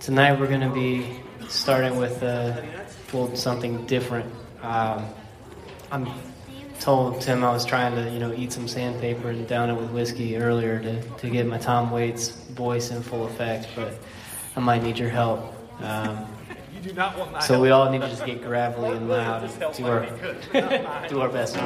tonight we're going to be starting with uh, well, something different. Um, I'm told Tim I was trying to, you know, eat some sandpaper and down it with whiskey earlier to, to get my Tom Waits voice in full effect, but I might need your help. Um, You do not want my so help. we all need to just get gravelly and loud and do our, be good. Not mine. do our best.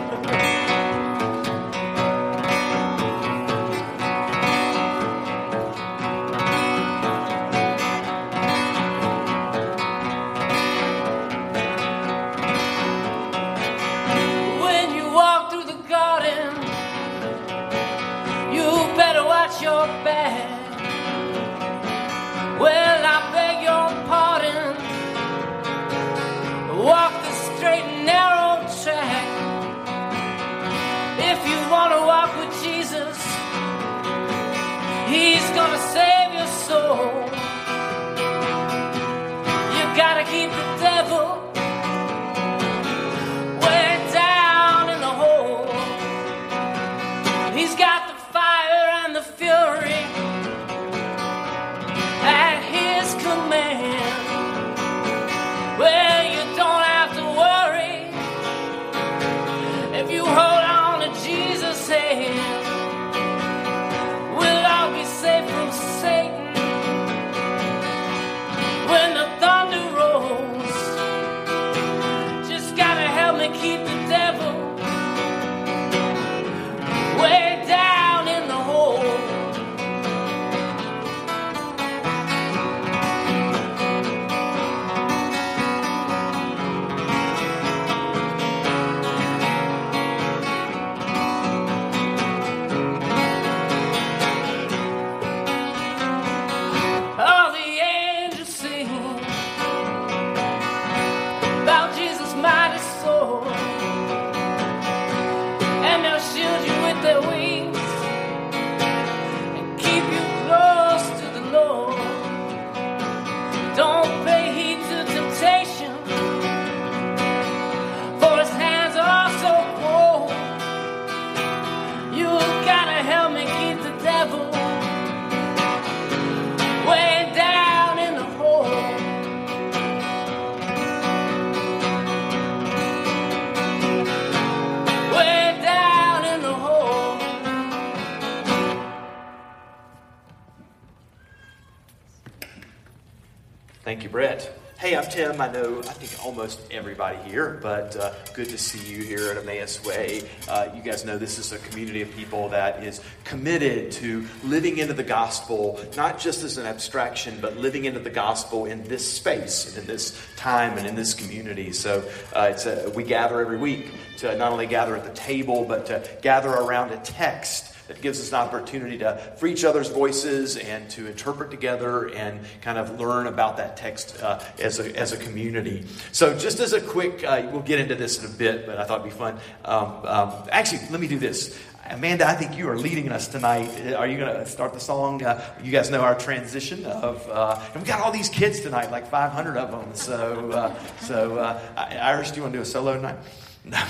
Thank you, Brett. Hey, I'm Tim. I know, I think almost everybody here, but uh, good to see you here at Emmaus Way. Uh, you guys know this is a community of people that is committed to living into the gospel, not just as an abstraction, but living into the gospel in this space, and in this time, and in this community. So uh, it's a, we gather every week to not only gather at the table, but to gather around a text that gives us an opportunity to for each other's voices and to interpret together and kind of learn about that text uh, as, a, as a community. So, just as a quick, uh, we'll get into this in a bit, but I thought it'd be fun. Um, um, actually, let me do this. Amanda, I think you are leading us tonight. Are you going to start the song? Uh, you guys know our transition of, uh, and we got all these kids tonight, like 500 of them. So, uh, so uh, Irish, do you want to do a solo tonight? But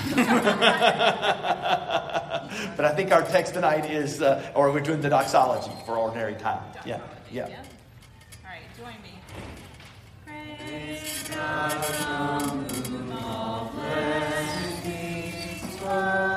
I think our text tonight is, uh, or we're doing the doxology for ordinary time. Yeah, yeah. Yeah? All right, join me. Thank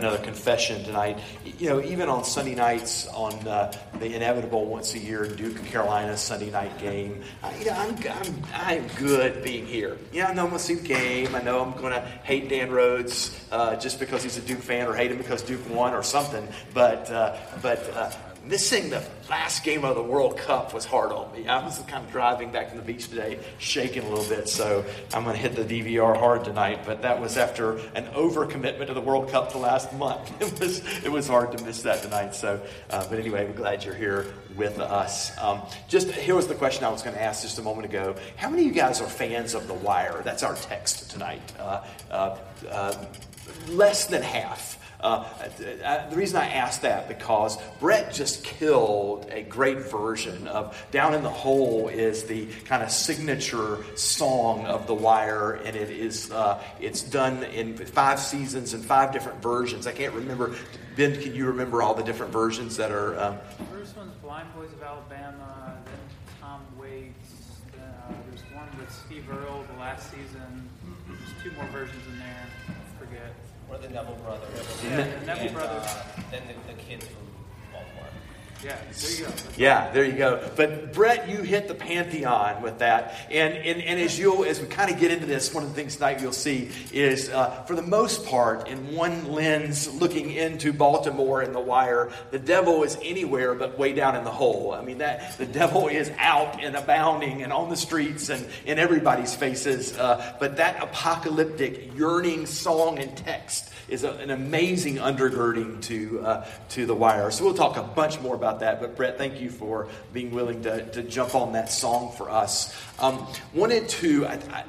another confession tonight. You know, even on Sunday nights, on uh, the inevitable once a year Duke Carolina Sunday night game, I, you know, I'm, I'm, I'm good being here. Yeah, I know I'm going to see the game. I know I'm going to hate Dan Rhodes uh, just because he's a Duke fan, or hate him because Duke won, or something. But uh, but uh, missing the last game of the World Cup was hard on me. I was kind of driving back from the beach today, shaking a little bit, so I'm going to hit the DVR hard tonight. But that was after an overcommitment to the World Cup the last month. It was it was hard to miss that tonight. So, uh, but anyway, we're glad you're here with us. Um, just here was the question I was going to ask just a moment ago. How many of you guys are fans of The Wire? That's our text tonight. Uh, uh, uh less than half. Uh, the reason I ask that because Brett just killed a great version of "Down in the Hole" is the kind of signature song of The Wire, and it is uh, it's done in five seasons and five different versions. I can't remember. Ben, can you remember all the different versions that are? Um... The first one's "Blind Boys of Alabama," then Tom Waits. Uh, there's one with Steve Earle the last season. There's two more versions in there. Or the Neville brothers. Yeah, the Neville and, brothers. Uh, then the, the kids from. Yeah, there you go. Yeah, there you go. But Brett, you hit the pantheon with that, and and, and as you as we kind of get into this, one of the things tonight you'll see is, uh, for the most part, in one lens, looking into Baltimore and the wire, the devil is anywhere but way down in the hole. I mean that the devil is out and abounding and on the streets and in everybody's faces. Uh, but that apocalyptic, yearning song and text is a, an amazing undergirding to, uh, to the wire. So we'll talk a bunch more about that. But Brett, thank you for being willing to, to jump on that song for us. Um, wanted to. I, I,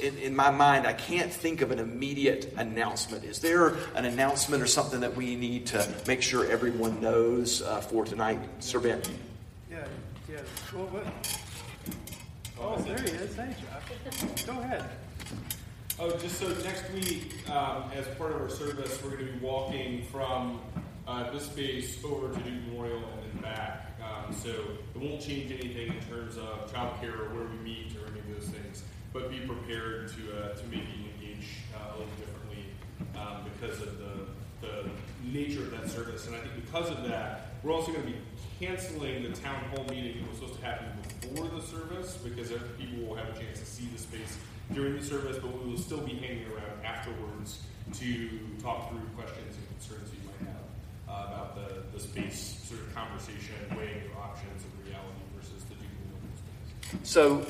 in, in, my mind, I can't think of an immediate announcement. Is there an announcement or something that we need to make sure everyone knows uh, for tonight, Sir Ben? Yeah, yeah. Well? Oh, there he is. Hey, Josh. Go ahead. Oh, just so next week, um, as part of our service, we're going to be walking from uh, this space over to Duke Memorial and then back. Um, so it won't change anything in terms of childcare or where we meet or any of those things, but be prepared to uh, to maybe engage uh, a little differently um, because of the the nature of that service. And I think because of that, we're also going to be canceling the town hall meeting that was supposed to happen before the service because people will have a chance to see the space during the service, but we will still be hanging around afterwards to talk through questions and concerns you might have uh, about the, the space sort of conversation, weighing your options of reality versus the Duke space. So,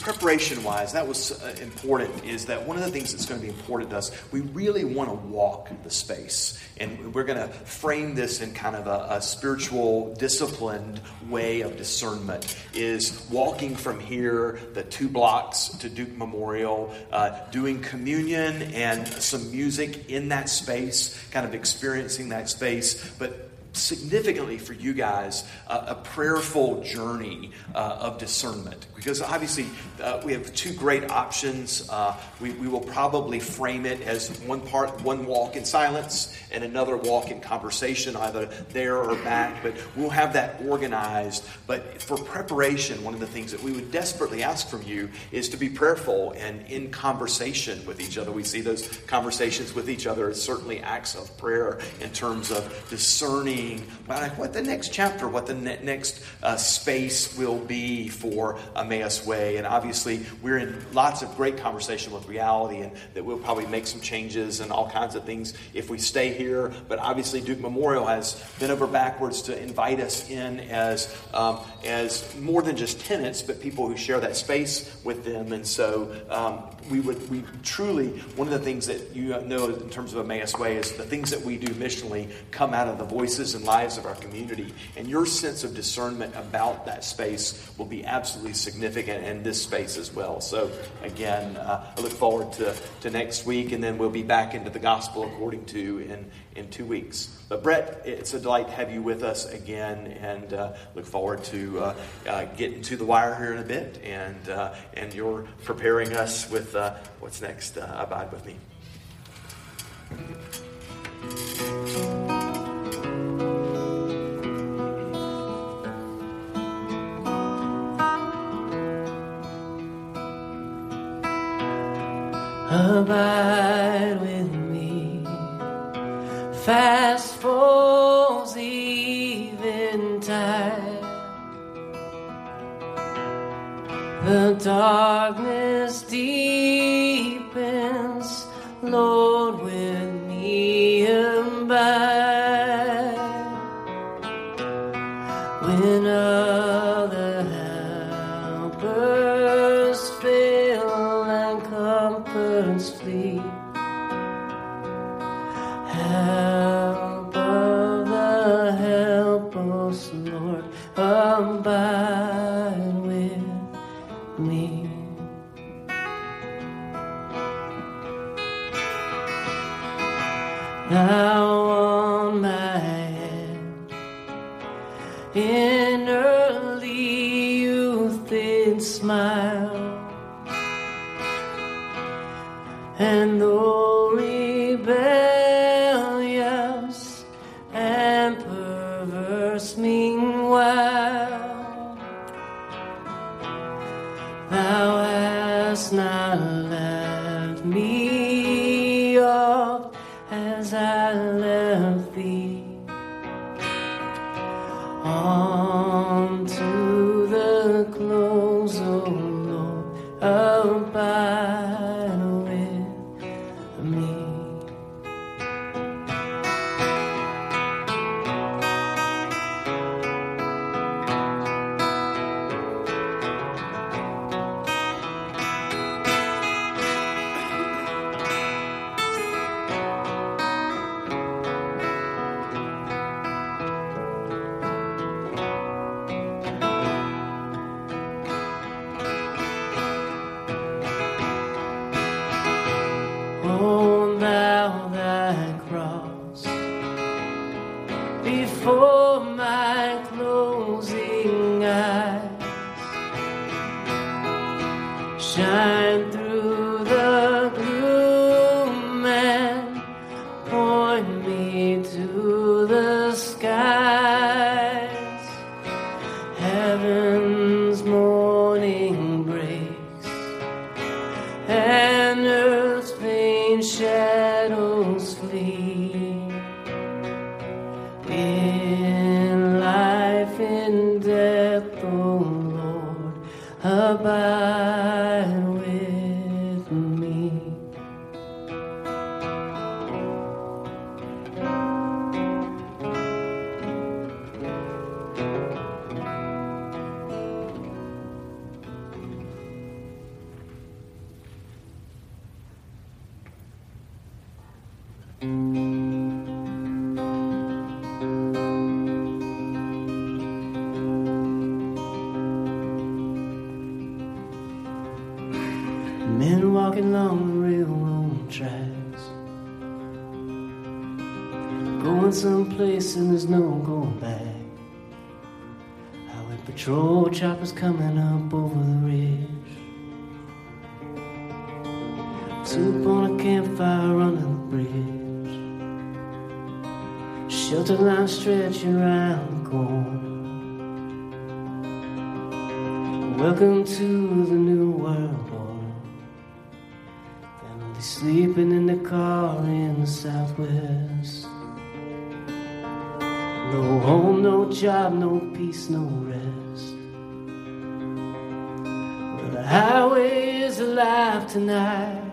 preparation wise, that was uh, important. Is that one of the things that's going to be important to us? We really want to walk the space. And we're going to frame this in kind of a, a, spiritual, disciplined way of discernment. Is walking from here, the two blocks to Duke Memorial, uh, doing communion and some music in that space, kind of experiencing that space, but significantly for you guys uh, a prayerful journey uh, of discernment. Because obviously uh, we have two great options. Uh, we, we will probably frame it as one part one walk in silence and another walk in conversation either there or back. But we'll have that organized. But for preparation one of the things that we would desperately ask from you is to be prayerful and in conversation with each other. We see those conversations with each other as certainly acts of prayer in terms of discerning about what the next chapter, what the ne- next uh, space will be for Emmaus Way. And obviously, we're in lots of great conversation with reality, and that we'll probably make some changes and all kinds of things if we stay here. But obviously, Duke Memorial has bent over backwards to invite us in as um, as more than just tenants, but people who share that space with them. And so, um, we would we truly one of the things that you know in terms of Emmaus Way is the things that we do missionally come out of the voices and lives of our community. And your sense of discernment about that space will be absolutely significant in this space as well. So, again, uh, I look forward to, to next week, and then we'll be back into the gospel according to in, in two weeks. But, Brett, it's a delight to have you with us again, and uh, look forward to uh, uh getting to the wire here in a bit. And, uh, and you're preparing us with uh, what's next. abide with me. Abide with me. Fast falls eventide. The darkness deepens, Lord, with me abide. Not left me oft as I left thee alive tonight.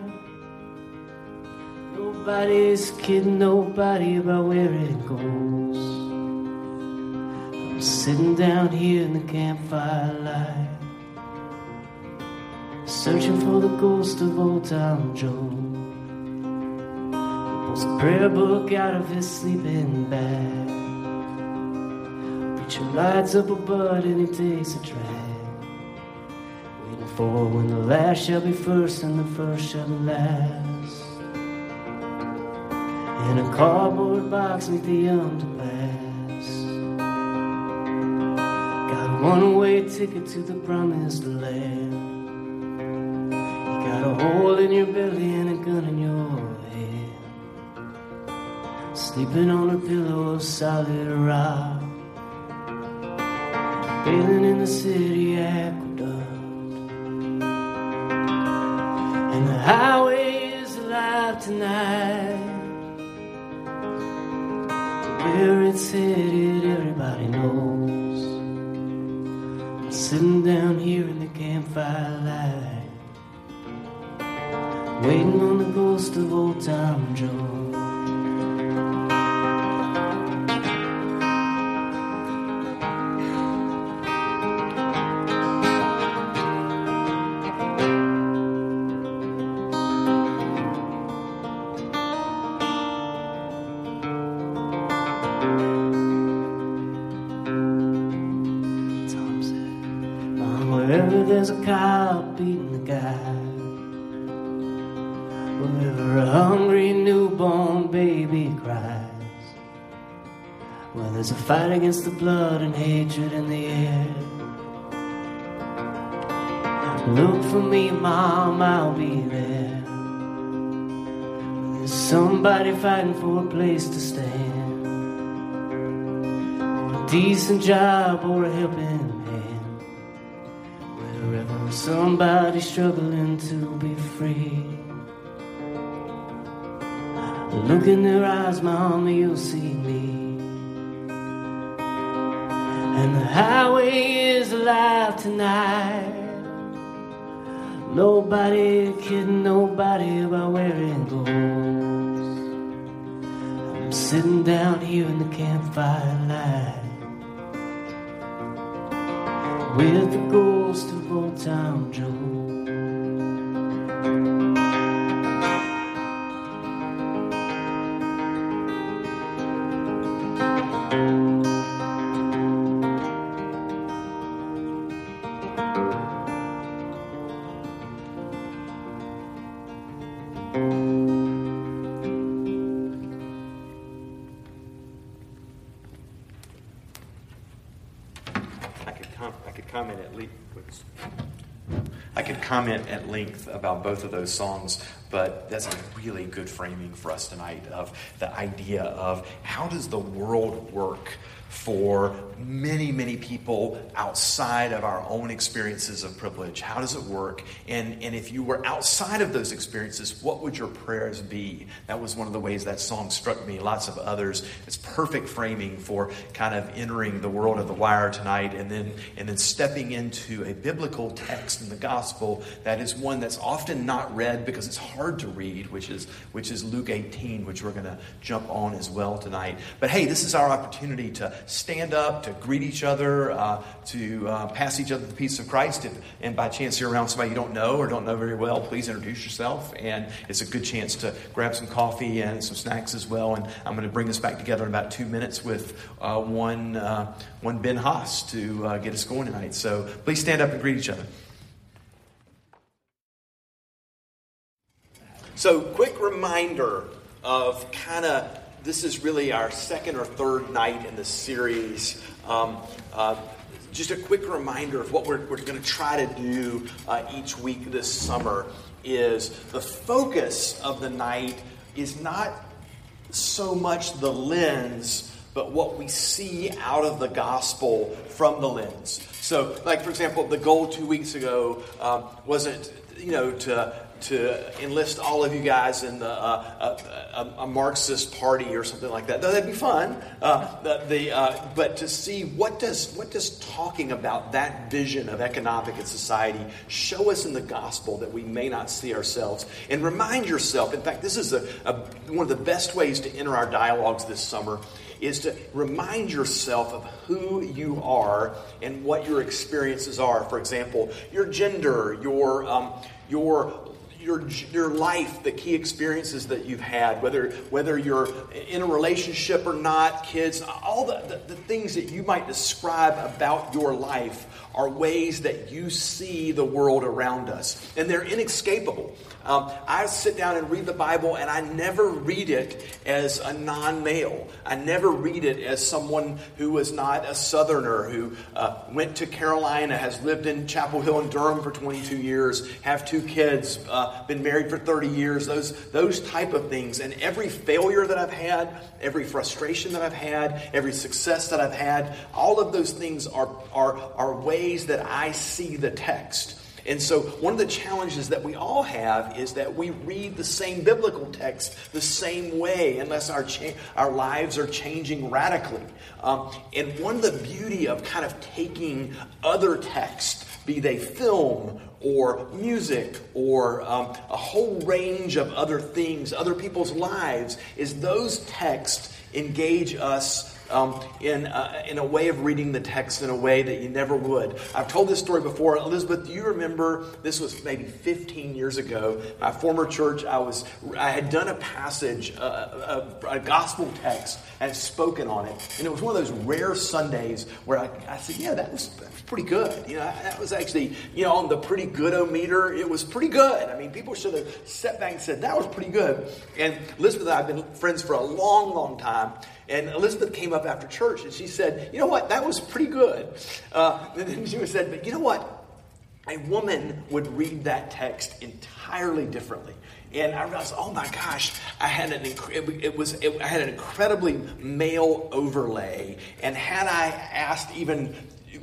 Nobody's kidding nobody about where it goes. I'm sitting down here in the campfire light searching for the ghost of old Tom Joad. Pulls a prayer book out of his sleeping bag. Preacher lights up a bud and he takes a drag. For when the last shall be first and the first shall be last. In a cardboard box with the underpass. Got a one-way ticket to the promised land. You got a hole in your belly and a gun in your head. Sleeping on a pillow of solid rock. Bathing in the city aqueduct. Highway is alive tonight. Where it's headed, everybody knows. I'm sitting down here in the campfire light waiting on the ghost of old Tom Joad. The blood and hatred in the air. Look for me, Mom, I'll be there. There's somebody fighting for a place to stand. A decent job or a helping hand. Wherever somebody's struggling to be free. Look in their eyes, Mama, you'll see highway is alive tonight. Nobody kidding nobody about it goes. I'm sitting down here in the campfire light with the ghost of old Tom Joad. Length about both of those songs, but that's a really good framing for us tonight of the idea of how does the world work for many, many people outside of our own experiences of privilege. How does it work? And, and if you were outside of those experiences, what would your prayers be? That was one of the ways that song struck me. Lots of others. It's perfect framing for kind of entering the world of the wire tonight and then, and then stepping into a biblical text in the gospel that is one that's often not read because it's hard to read, which is, which is Luke 18, which we're going to jump on as well tonight. But hey, this is our opportunity to stand up, to greet each other, uh, to uh, pass each other the peace of Christ. If, and by chance you're around somebody you don't know or don't know very well, please introduce yourself. And it's a good chance to grab some coffee and some snacks as well. And I'm going to bring this back together in about two minutes with uh, one, uh, one Ben Haas to uh, get us going tonight. So please stand up and greet each other. So, quick reminder of kind of this is really our second or third night in the series. Um, uh, just a quick reminder of what we're, we're going to try to do uh, each week this summer is the focus of the night is not so much the lens but what we see out of the gospel from the lens. So, like for example, the goal two weeks ago um, wasn't you know to to enlist all of you guys in the, uh, a, a, Marxist party or something like that. That'd be fun. Uh, the, the uh, but to see what does what does talking about that vision of economic and society show us in the gospel that we may not see ourselves, and remind yourself. In fact, this is a, a one of the best ways to enter our dialogues this summer is to remind yourself of who you are and what your experiences are. For example, your gender, your um, your your, your life, the key experiences that you've had, whether, whether you're in a relationship or not, kids, all the, the, the things that you might describe about your life are ways that you see the world around us. And they're inescapable. Um, I sit down and read the Bible, and I never read it as a non male. I never read it as someone who was not a Southerner, who uh, went to Carolina, has lived in Chapel Hill and Durham for 22 years, have two kids, uh, been married for 30 years, those, those type of things. And every failure that I've had, every frustration that I've had, every success that I've had, all of those things are, are, are ways that I see the text. And so, one of the challenges that we all have is that we read the same biblical text the same way, unless our cha- our lives are changing radically. Um, and one of the beauty of kind of taking other texts, be they film or music or um, a whole range of other things, other people's lives, is those texts engage us um, in, uh, in a way of reading the text in a way that you never would. I've told this story before. Elizabeth, do you remember this was maybe 15 years ago? My former church, I, was, I had done a passage, uh, a, a, gospel text, and spoken on it. And it was one of those rare Sundays where I, I said, Yeah, that was, pretty good. You know, that was actually, you know, on the pretty good o meter, it was pretty good. I mean, people should have stepped back and said, That was pretty good. And Elizabeth and I have been friends for a long, long time. And Elizabeth came up after church and she said, You know what? That was pretty good. Uh, and then she said, But you know what? A woman would read that text entirely differently. And I realized, oh my gosh, I had an inc- it, was it, I had an incredibly male overlay. And had I asked even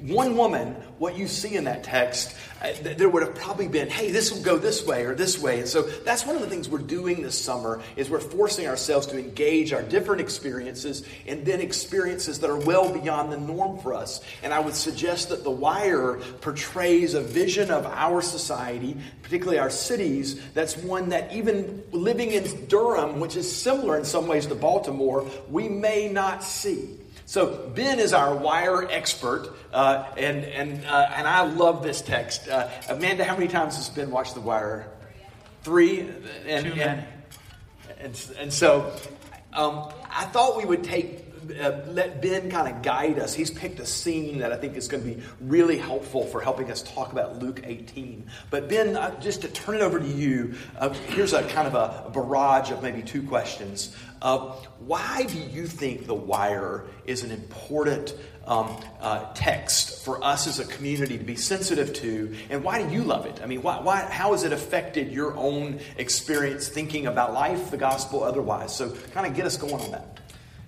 one woman, what you see in that text, uh, there would have probably been, hey, this will go this way or this way. And so that's one of the things we're doing this summer is we're forcing ourselves to engage our different experiences and then experiences that are well beyond the norm for us. And I would suggest that The Wire portrays a vision of our society, particularly our cities, that's one that even living in Durham, which is similar in some ways to Baltimore, we may not see. So Ben is our wire expert, uh, and and uh, and I love this text. Uh, Amanda, how many times has Ben watched The Wire? Three. And, Too many. And, and, and so um, I thought we would take uh, let Ben kind of guide us. He's picked a scene that I think is going to be really helpful for helping us talk about Luke 18. But Ben, uh, just to turn it over to you, uh, here's a kind of a, barrage of maybe two questions. Uh, why do you think The Wire is an important um, uh, text for us as a community to be sensitive to, and why do you love it? I mean, why, why, how has it affected your own experience thinking about life, the gospel, otherwise? So, kind of get us going on that.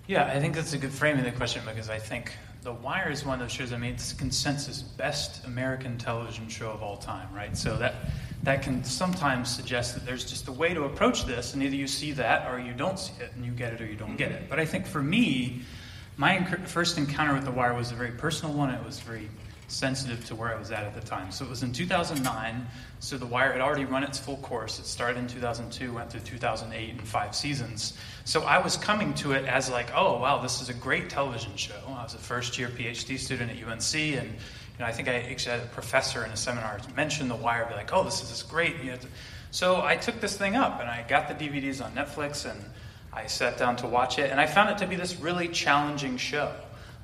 Yeah, I think that's a good framing of the question because I think The Wire is one of those shows. I mean, it's consensus best American television show of all time, right? So that that can sometimes suggest that there's just a way to approach this, and either you see that or you don't see it, and you get it or you don't get it. But I think for me, my first encounter with The Wire was a very personal one. It was very sensitive to where I was at at the time. So it was in 2009. So The Wire had already run its full course. It started in 2002, went through 2008 and five seasons. So I was coming to it as like, oh wow, this is a great television show. I was a first year PhD student at UNC, and you know, I think I actually had a professor in a seminar mention The Wire, be like, oh, this is great. You know, so I took this thing up and I got the DVDs on Netflix and I sat down to watch it, and I found it to be this really challenging show.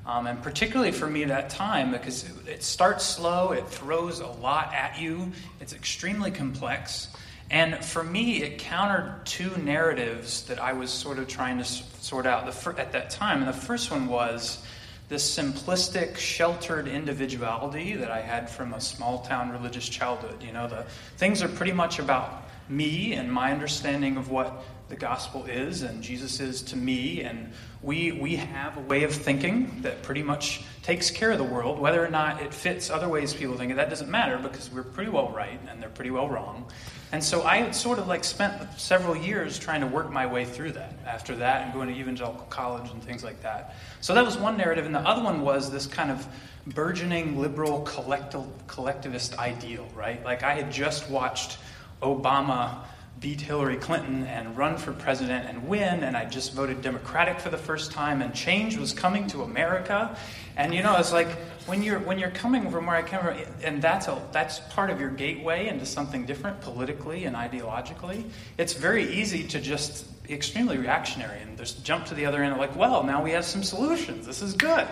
Um, and particularly for me at that time, because it starts slow, it throws a lot at you, it's extremely complex. And for me, it countered two narratives that I was sort of trying to sort out at that time. And the first one was this simplistic, sheltered individuality that I had from a small town religious childhood. You know, the things are pretty much about me and my understanding of what the gospel is and Jesus is to me. And we, we have a way of thinking that pretty much takes care of the world. Whether or not it fits other ways people think that doesn't matter because we're pretty well right and they're pretty well wrong. And so I had sort of like spent several years trying to work my way through that after that and going to evangelical college and things like that. So that was one narrative. And the other one was this kind of burgeoning liberal collectivist ideal, right? Like I had just watched Obama beat Hillary Clinton and run for president and win, and I just voted Democratic for the first time, and change was coming to America. And you know, it's like when you're when you're coming from where I come from, and that's a that's part of your gateway into something different politically and ideologically. It's very easy to just be extremely reactionary and just jump to the other end, like, well, now we have some solutions. This is good.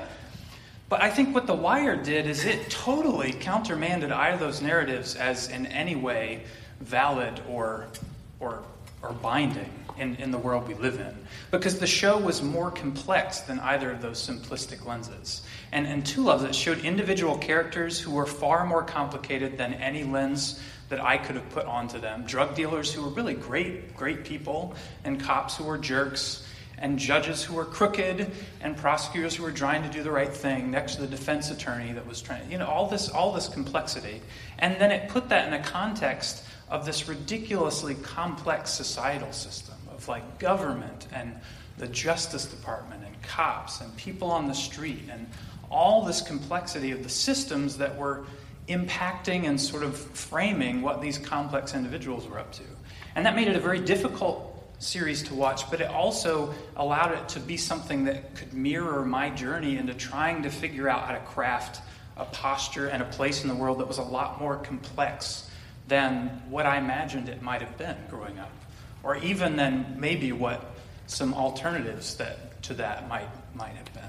But I think what The Wire did is it totally countermanded either of those narratives as in any way valid or or, or binding in, in the world we live in. Because the show was more complex than either of those simplistic lenses. And, and two loves it showed individual characters who were far more complicated than any lens that I could have put onto them. Drug dealers who were really great, great people, and cops who were jerks, and judges who were crooked, and prosecutors who were trying to do the right thing next to the defense attorney that was trying, you know, all this, all this complexity. And then it put that in a context of this ridiculously complex societal system of like government and the Justice Department and cops and people on the street and all this complexity of the systems that were impacting and sort of framing what these complex individuals were up to. And that made it a very difficult series to watch, but it also allowed it to be something that could mirror my journey into trying to figure out how to craft a posture and a place in the world that was a lot more complex than what I imagined it might have been growing up, or even than maybe what some alternatives that to that might might have been.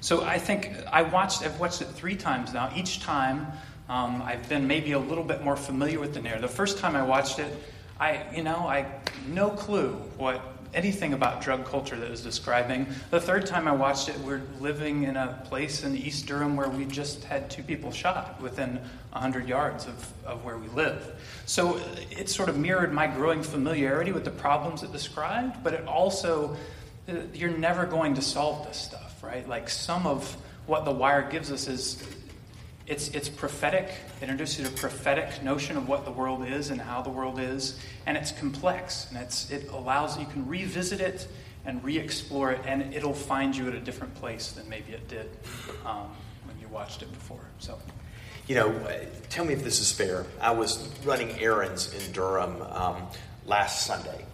So I think I watched I've watched it three times now. Each time um, I've been maybe a little bit more familiar with the narrative. The first time I watched it, I you know I no clue what anything about drug culture that was describing. The third time I watched it, we're living in a place in East Durham where we just had two people shot within 100 yards of, of where we live. So it sort of mirrored my growing familiarity with the problems it described, but it also, uh, you're never going to solve this stuff, right? Like some of what The Wire gives us is it's, it's prophetic. It introduces a prophetic notion of what the world is and how the world is. And it's complex. And it's, it allows you can revisit it and re explore it, and it'll find you at a different place than maybe it did um, when you watched it before. So. You know, tell me if this is fair. I was running errands in Durham um, last Sunday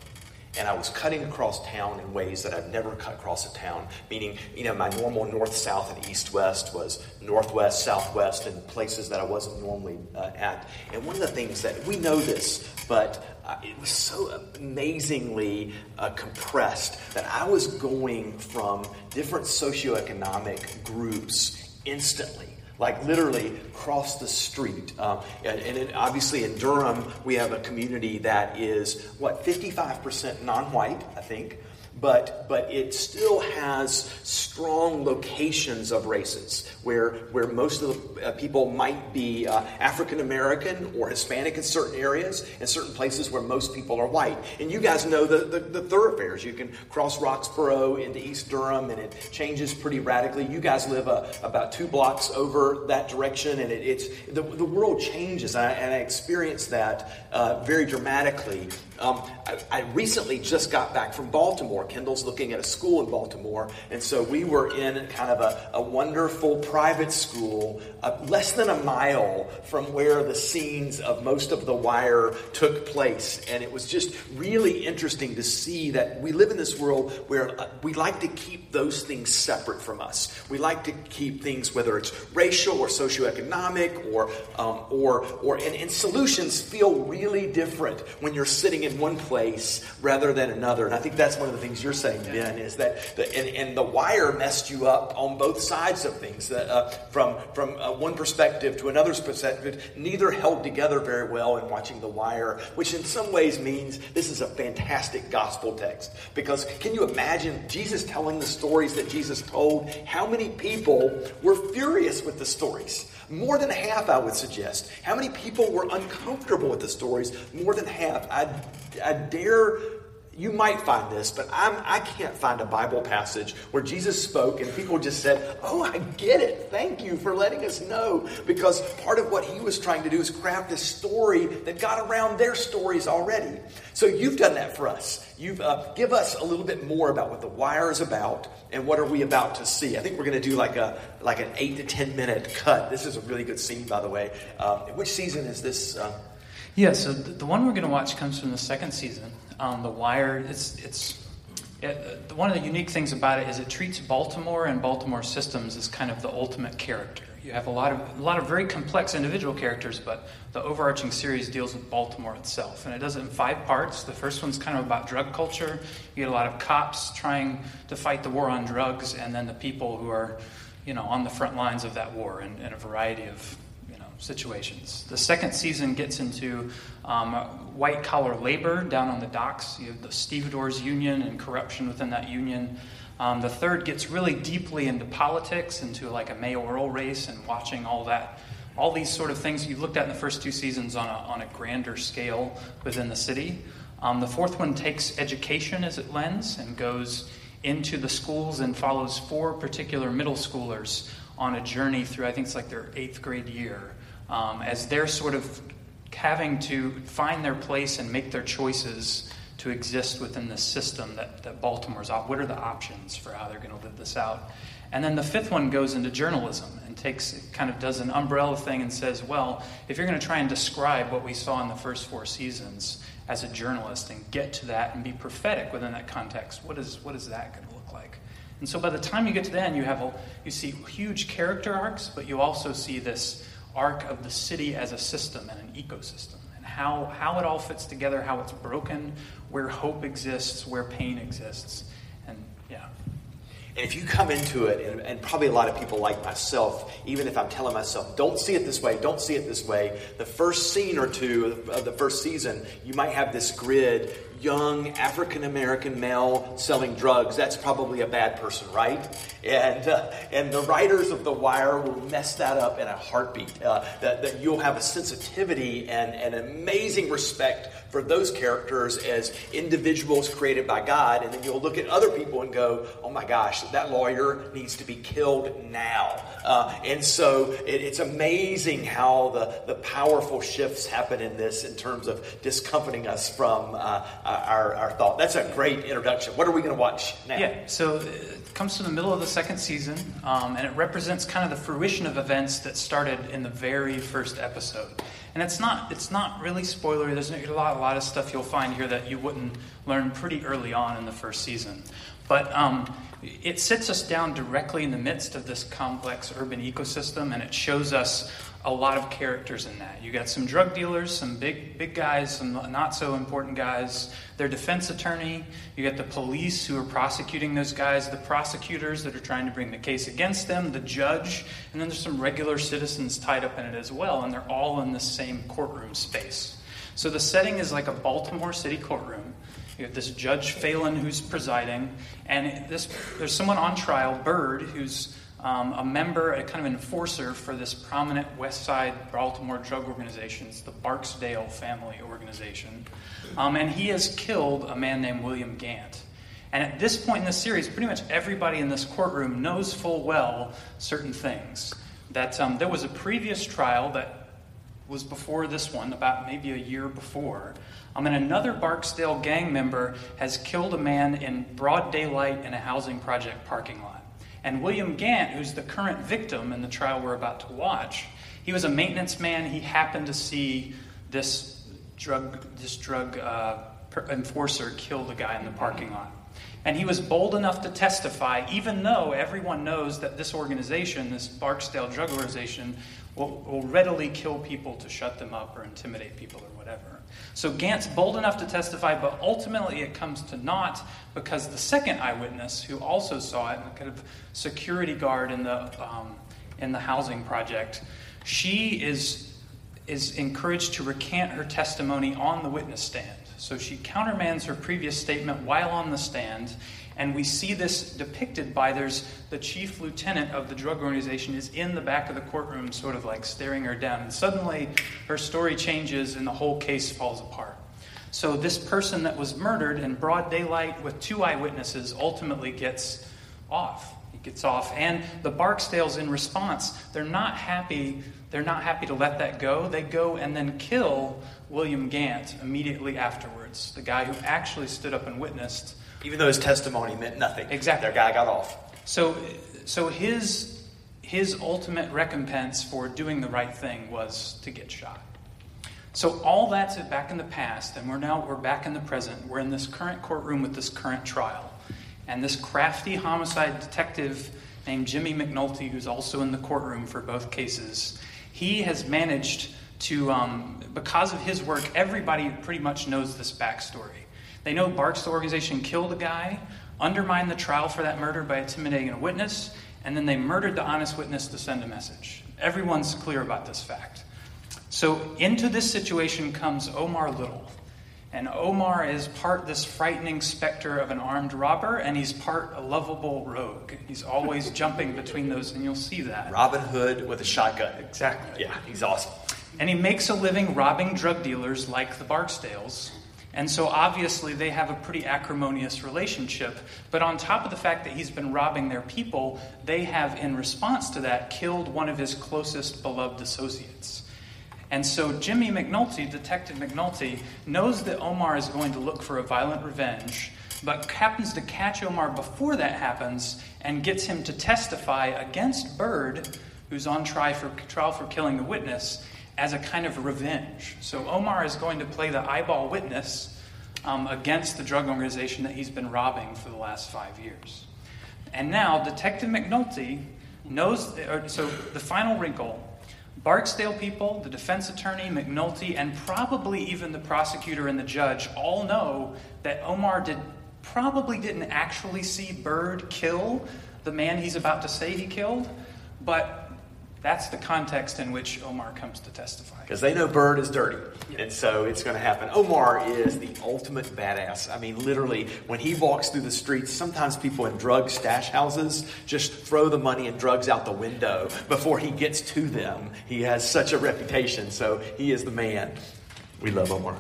and I was cutting across town in ways that I've never cut across a town. Meaning, you know, my normal north south and east west was northwest, southwest, and places that I wasn't normally uh, at. And one of the things that we know this, but uh, it was so amazingly uh, compressed that I was going from different socioeconomic groups instantly like literally cross the street. Um, and, and it, obviously in Durham, we have a community that is, what, 55% non white, I think but, but it still has strong locations of races where, where most of the uh, people might be uh, African American or Hispanic in certain areas, and certain places where most people are white. And you guys know the, the, the thoroughfares. You can cross Roxboro into East Durham, and it changes pretty radically. You guys live uh, about two blocks over that direction, and it, it's the, the world changes, and I, and I experienced that uh, very dramatically um, I, I, recently just got back from Baltimore. Kendall's looking at a school in Baltimore, and so we were in kind of a, a wonderful private school, uh, less than a mile from where the scenes of most of The Wire took place. And it was just really interesting to see that we live in this world where uh, we like to keep those things separate from us. We like to keep things, whether it's racial or socioeconomic, or um, or or and, and solutions feel really different when you're sitting in in one place rather than another. And I think that's one of the things you're saying, Ben, is that the, and, and the wire messed you up on both sides of things. That, uh, from from uh, one perspective to another's perspective, neither held together very well in watching the wire, which in some ways means this is a fantastic gospel text. Because can you imagine Jesus telling the stories that Jesus told? How many people were furious with the stories? More than half, I would suggest. How many people were uncomfortable with the stories? More than half. I, I dare you might find this, but I'm, I can't find a Bible passage where Jesus spoke and people just said, Oh, I get it. Thank you for letting us know. Because part of what he was trying to do is craft a story that got around their stories already. So you've done that for us. You've uh, give us a little bit more about what the wire is about and what are we about to see. I think we're going to do like a like an eight to ten minute cut. This is a really good scene, by the way. Um, which season is this? Uh, yeah, so the one we're going to watch comes from the second season. Um, the Wire, it's, it's it, uh, one of the unique things about it is it treats Baltimore and Baltimore systems as kind of the ultimate character. You have a lot of a lot of very complex individual characters, but the overarching series deals with Baltimore itself, and it does it in five parts. The first one's kind of about drug culture. You get a lot of cops trying to fight the war on drugs, and then the people who are, you know, on the front lines of that war in, in a variety of situations. The second season gets into um, white collar labor down on the docks. You have the stevedores union and corruption within that union. Um, the third gets really deeply into politics, into like a mayoral race, and watching all that, all these sort of things you looked at in the first two seasons on a, on a grander scale within the city. Um, the fourth one takes education as its lens and goes into the schools and follows four particular middle schoolers on a journey through, I think it's like their eighth grade year um, as they're sort of having to find their place and make their choices to exist within the system that, that Baltimore's op- What are the options for how they're going to live this out? And then the fifth one goes into journalism and takes kind of does an umbrella thing and says, well, if you're going to try and describe what we saw in the first four seasons as a journalist and get to that and be prophetic within that context, what is what is that going to look like? And so by the time you get to the end, you have a, you see huge character arcs, but you also see this arc of the city as a system and an ecosystem and how, how it all fits together, how it's broken, where hope exists, where pain exists. And yeah. And if you come into it, and, and, probably a lot of people like myself, even if I'm telling myself, don't see it this way, don't see it this way, the first scene or two of the first season, you might have this grid young African American male selling drugs, that's probably a bad person, right? And, uh, and the writers of The Wire will mess that up in a heartbeat. Uh, that, that you'll have a sensitivity and an amazing respect for those characters as individuals created by God, and then you'll look at other people and go, oh my gosh, that lawyer needs to be killed now. Uh, and so it, it's amazing how the, the powerful shifts happen in this in terms of discomforting us from uh, our, our thought. That's a great introduction. What are we going to watch now? Yeah, so it comes to the middle of the second season, um, and it represents kind of the fruition of events that started in the very first episode. And it's not it's not really spoilery. There's a lot a lot of stuff you'll find here that you wouldn't learn pretty early on in the first season. But um, it sits us down directly in the midst of this complex urban ecosystem, and it shows us a lot of characters in that. You got some drug dealers, some big big guys, some not so important guys, their defense attorney, you got the police who are prosecuting those guys, the prosecutors that are trying to bring the case against them, the judge, and then there's some regular citizens tied up in it as well, and they're all in the same courtroom space. So the setting is like a Baltimore City courtroom. You have this Judge Phelan who's presiding, and this, there's someone on trial, Bird, who's um, a member, a kind of enforcer for this prominent West Side Baltimore drug organization. It's the Barksdale Family Organization. Um, and he has killed a man named William Gant. And at this point in the series, pretty much everybody in this courtroom knows full well certain things. That um, there was a previous trial that was before this one, about maybe a year before. Um, and another Barksdale gang member has killed a man in broad daylight in a housing project parking lot. And William Gant, who's the current victim in the trial we're about to watch, he was a maintenance man. He happened to see this drug, this drug uh, enforcer kill the guy in the parking lot. And he was bold enough to testify, even though everyone knows that this organization, this Barksdale drug organization, will, will readily kill people to shut them up or intimidate people or whatever. So Gant's bold enough to testify, but ultimately it comes to naught because the second eyewitness, who also saw it, the kind of security guard in the um, in the housing project, she is is encouraged to recant her testimony on the witness stand. So she countermands her previous statement while on the stand, and we see this depicted by there's the chief lieutenant of the drug organization is in the back of the courtroom, sort of like staring her down. And suddenly her story changes and the whole case falls apart. So this person that was murdered in broad daylight with two eyewitnesses ultimately gets off. He gets off. And the Barksdales in response, they're not happy. They're not happy to let that go. They go and then kill William Gant immediately afterwards, the guy who actually stood up and witnessed even though his testimony meant nothing. Exactly. Their guy got off. So, so his, his ultimate recompense for doing the right thing was to get shot. So all that's it back in the past, and we're now we're back in the present. We're in this current courtroom with this current trial, and this crafty homicide detective named Jimmy McNulty, who's also in the courtroom for both cases, he has managed to, um, because of his work, everybody pretty much knows this backstory. They know Barksdale organization killed a guy, undermined the trial for that murder by intimidating a witness, and then they murdered the honest witness to send a message. Everyone's clear about this fact. So into this situation comes Omar Little. And Omar is part this frightening specter of an armed robber, and he's part a lovable rogue. He's always jumping between those, and you'll see that. Robin Hood with a shotgun. Exactly. Yeah, he's awesome. And he makes a living robbing drug dealers like the Barksdales and so obviously they have a pretty acrimonious relationship. But on top of the fact that he's been robbing their people, they have, in response to that, killed one of his closest beloved associates. And so Jimmy McNulty, Detective McNulty, knows that Omar is going to look for a violent revenge. but happens to catch Omar before that happens and gets him to testify against Bird, who's on trial for, trial for killing the witness, as a kind of revenge. So Omar is going to play the eyeball witness um, against the drug organization that he's been robbing for the last five years. And now Detective McNulty knows, or, so the final wrinkle Barksdale people, the defense attorney, McNulty, and probably even the prosecutor and the judge all know that Omar did probably didn't actually see Bird kill the man he's about to say he killed, but that's the context in which Omar comes to testify. Because they know Bird is dirty. And so it's going to happen. Omar is the ultimate badass. I mean, literally, when he walks through the streets, sometimes people in drug stash houses just throw the money and drugs out the window before he gets to them. He has such a reputation. So he is the man. We love Omar.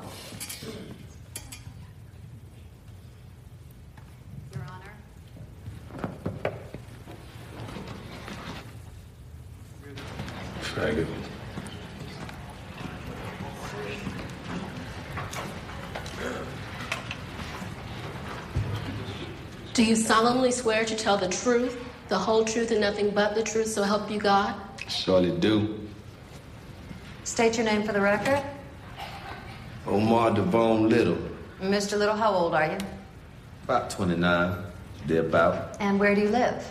Faggot. Do you solemnly swear to tell the truth, the whole truth, and nothing but the truth, so help you God? Surely do. State your name for the record. Omar Devone Little, Mr. Little, how old are you? about 29, thereabout. And where do you live?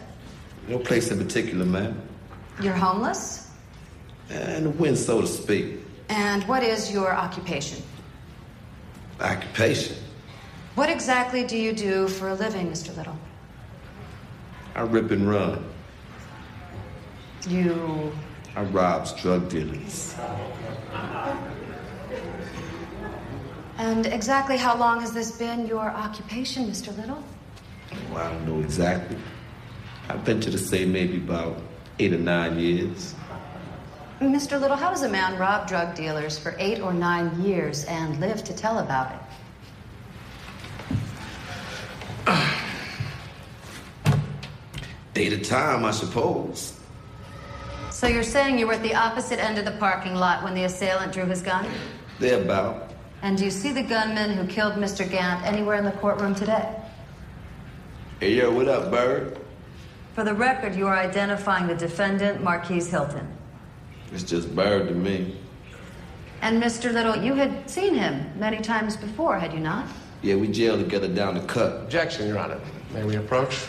No place in particular, ma'am. You're homeless? And the wind, so to speak. And what is your occupation? Occupation. What exactly do you do for a living, Mr. Little? I rip and run. You. I robs drug dealers. And exactly how long has this been your occupation, Mr. Little? Well, I don't know exactly. I venture to say maybe about eight or nine years. Mr. Little, how does a man rob drug dealers for eight or nine years and live to tell about it? Day to time, I suppose. So you're saying you were at the opposite end of the parking lot when the assailant drew his gun? Thereabout. And do you see the gunman who killed Mr. Gant anywhere in the courtroom today? Hey, yo, what up, Bird? For the record, you are identifying the defendant, Marquis Hilton. It's just Bird to me. And Mr. Little, you had seen him many times before, had you not? Yeah, we jailed together down the cut. Objection, Your Honor. May we approach?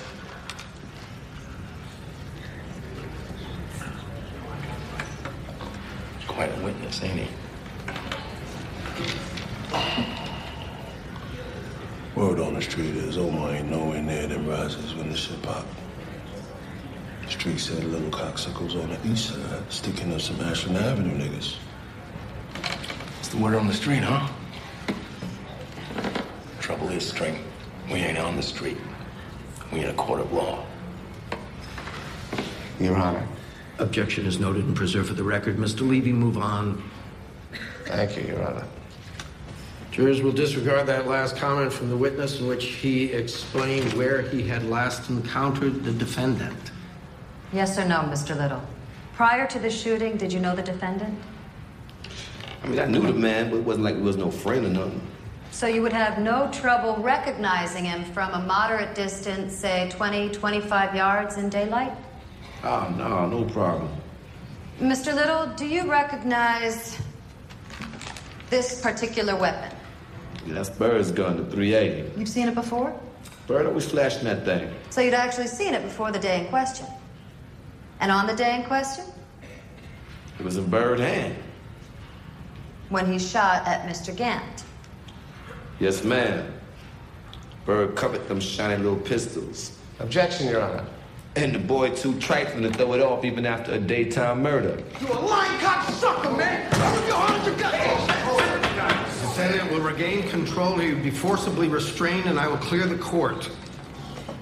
Quite a witness, ain't he? Word on the street is oh, Omar ain't nowhere near them rises when the shit pop. The street said little cocksuckles on the east side sticking up some Ashland Avenue niggas. What's the word on the street, huh? Trouble is, String, we ain't on the street. We in a court of law. Your Honor. Objection is noted and preserved for the record. Mr. Levy, move on. Thank you, Your Honor. Jurors will disregard that last comment from the witness in which he explained where he had last encountered the defendant. Yes or no, Mr. Little? Prior to the shooting, did you know the defendant? I mean, I knew the man, but it wasn't like he was no friend or nothing. So you would have no trouble recognizing him from a moderate distance, say 20, 25 yards in daylight? Oh, no, no problem. Mr. Little, do you recognize this particular weapon? Yeah, that's Bird's gun, the 380. You've seen it before? Bird always flashing that thing. So you'd actually seen it before the day in question? And on the day in question? It was in Bird hand. When he shot at Mr. Gant. Yes, ma'am. Bird covered them shiny little pistols. Objection, Your Honor. And the boy too trifling to throw it off even after a daytime murder. You a lying cocksucker, man! the Defendant will regain control. He will be forcibly restrained, and I will clear the court.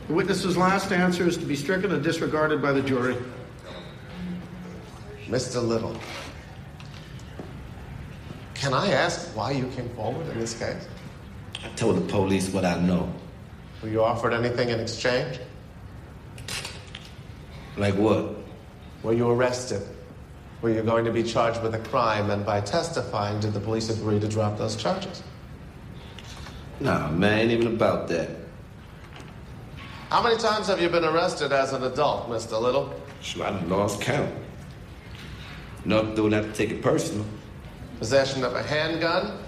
The witness's last answer is to be stricken and disregarded by the jury. Mr. Little, can I ask why you came forward in this case? I told the police what I know. Were you offered anything in exchange? Like what? Were you arrested? Were you going to be charged with a crime, and by testifying, did the police agree to drop those charges? Nah, man, ain't even about that. How many times have you been arrested as an adult, Mr. Little? Sure, I lost count. No, don't have to take it personal. Possession of a handgun,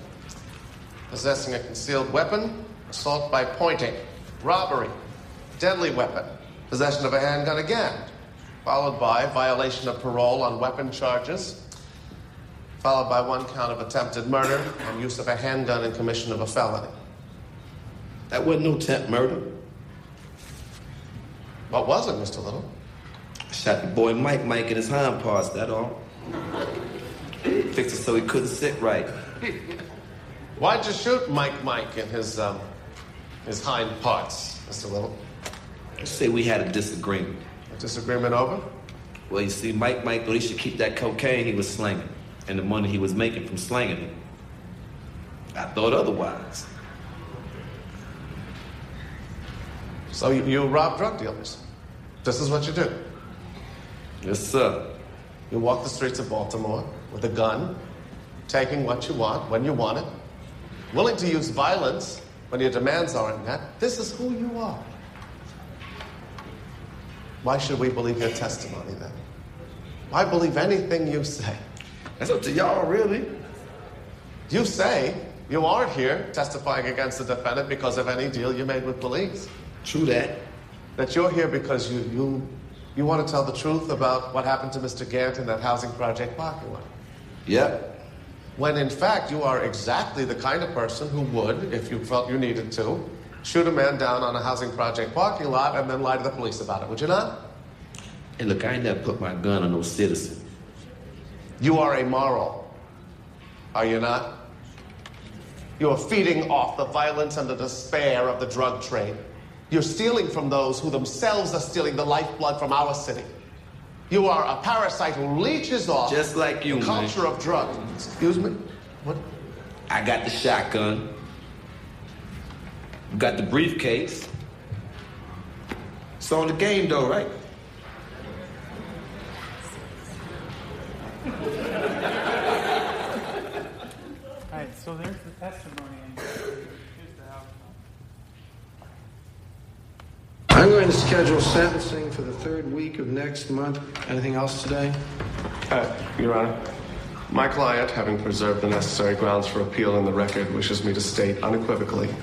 possessing a concealed weapon, assault by pointing, robbery, deadly weapon, possession of a handgun again, followed by violation of parole on weapon charges, followed by one count of attempted murder and use of a handgun in commission of a felony. That wasn't no attempt murder. What was it, Mr. Little? I shot the boy Mike Mike in his hind parts, that all. Fixed it so he couldn't sit right. Why'd you shoot Mike Mike in his um, his hind parts, Mr. Little? Say we had a disagreement. A disagreement over? Well, you see, Mike Mike thought he should keep that cocaine he was slinging and the money he was making from slinging it. I thought otherwise. So you, you rob drug dealers. This is what you do. Yes, sir. You walk the streets of Baltimore with a gun, taking what you want when you want it, willing to use violence when your demands aren't met. This is who you are. Why should we believe your testimony then? Why believe anything you say? That's up to y'all, really. You say you aren't here testifying against the defendant because of any deal you made with police. True that. That you're here because you, you, you want to tell the truth about what happened to Mr. Gant in that housing project parking lot. Yep. When in fact you are exactly the kind of person who would, if you felt you needed to, shoot a man down on a housing project parking lot and then lie to the police about it, would you not? And look, I ain't never put my gun on no citizen. You are amoral, are you not? You are feeding off the violence and the despair of the drug trade. You're stealing from those who themselves are stealing the lifeblood from our city. You are a parasite who leeches off Just like you, the man. culture of drugs. Excuse me? What? I got the shotgun. Got the briefcase. It's on the game, though, right? All right, so there's the testimony. and here's the outcome. I'm going to schedule sentencing for the third week of next month. Anything else today? Uh, Your Honor, my client, having preserved the necessary grounds for appeal in the record, wishes me to state unequivocally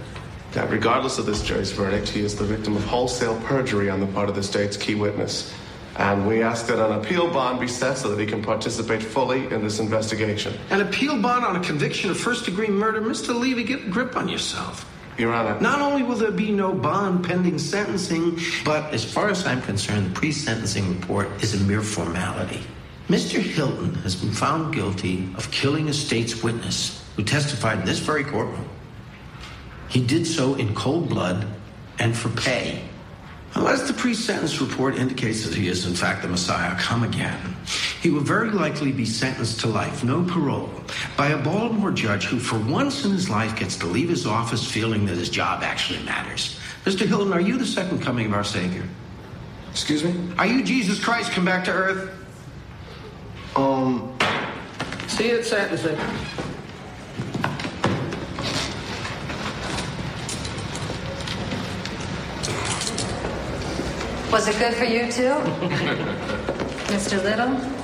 that regardless of this jury's verdict, he is the victim of wholesale perjury on the part of the state's key witness. And we ask that an appeal bond be set so that he can participate fully in this investigation. An appeal bond on a conviction of first degree murder? Mr. Levy, get a grip on yourself. Your Honor. Not only will there be no bond pending sentencing, but As far as I'm concerned, the pre sentencing report is a mere formality. Mr. Hilton has been found guilty of killing a state's witness who testified in this very courtroom. He did so in cold blood and for pay. unless the pre sentence report indicates that he is, in fact, the Messiah come again, He will very likely be sentenced to life, no parole, by a Baltimore judge who, for once in his life, gets to leave his office feeling that his job actually matters. Mr. Hilton, are you the second coming of our Savior? Excuse me? Are you Jesus Christ come back to earth? Um, see you at sentencing. Was it good for you too? Mr. Little,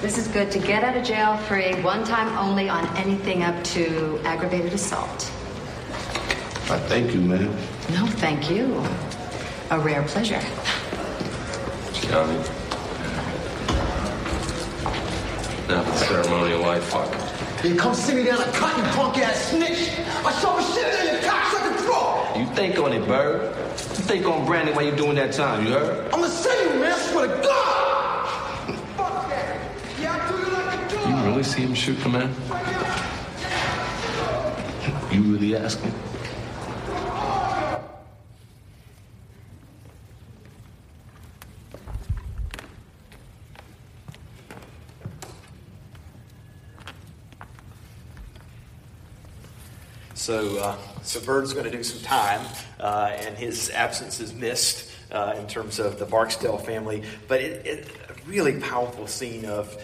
this is good to get out of jail free, one time only on anything up to aggravated assault. I thank you, man. No, thank you. A rare pleasure. Johnny. Now for the ceremonial white fuck. You come sit me down a cotton punk ass snitch. I saw him sitting in your cocksucker throat. You think on it, Bird. You think on Brandon while you doing that time, you heard? I'm gonna send you, man. See him shoot the man? You really asking? So, uh, so Bird's going to do some time, uh, and his absence is missed uh, in terms of the Barksdale family. But it, it a really powerful scene of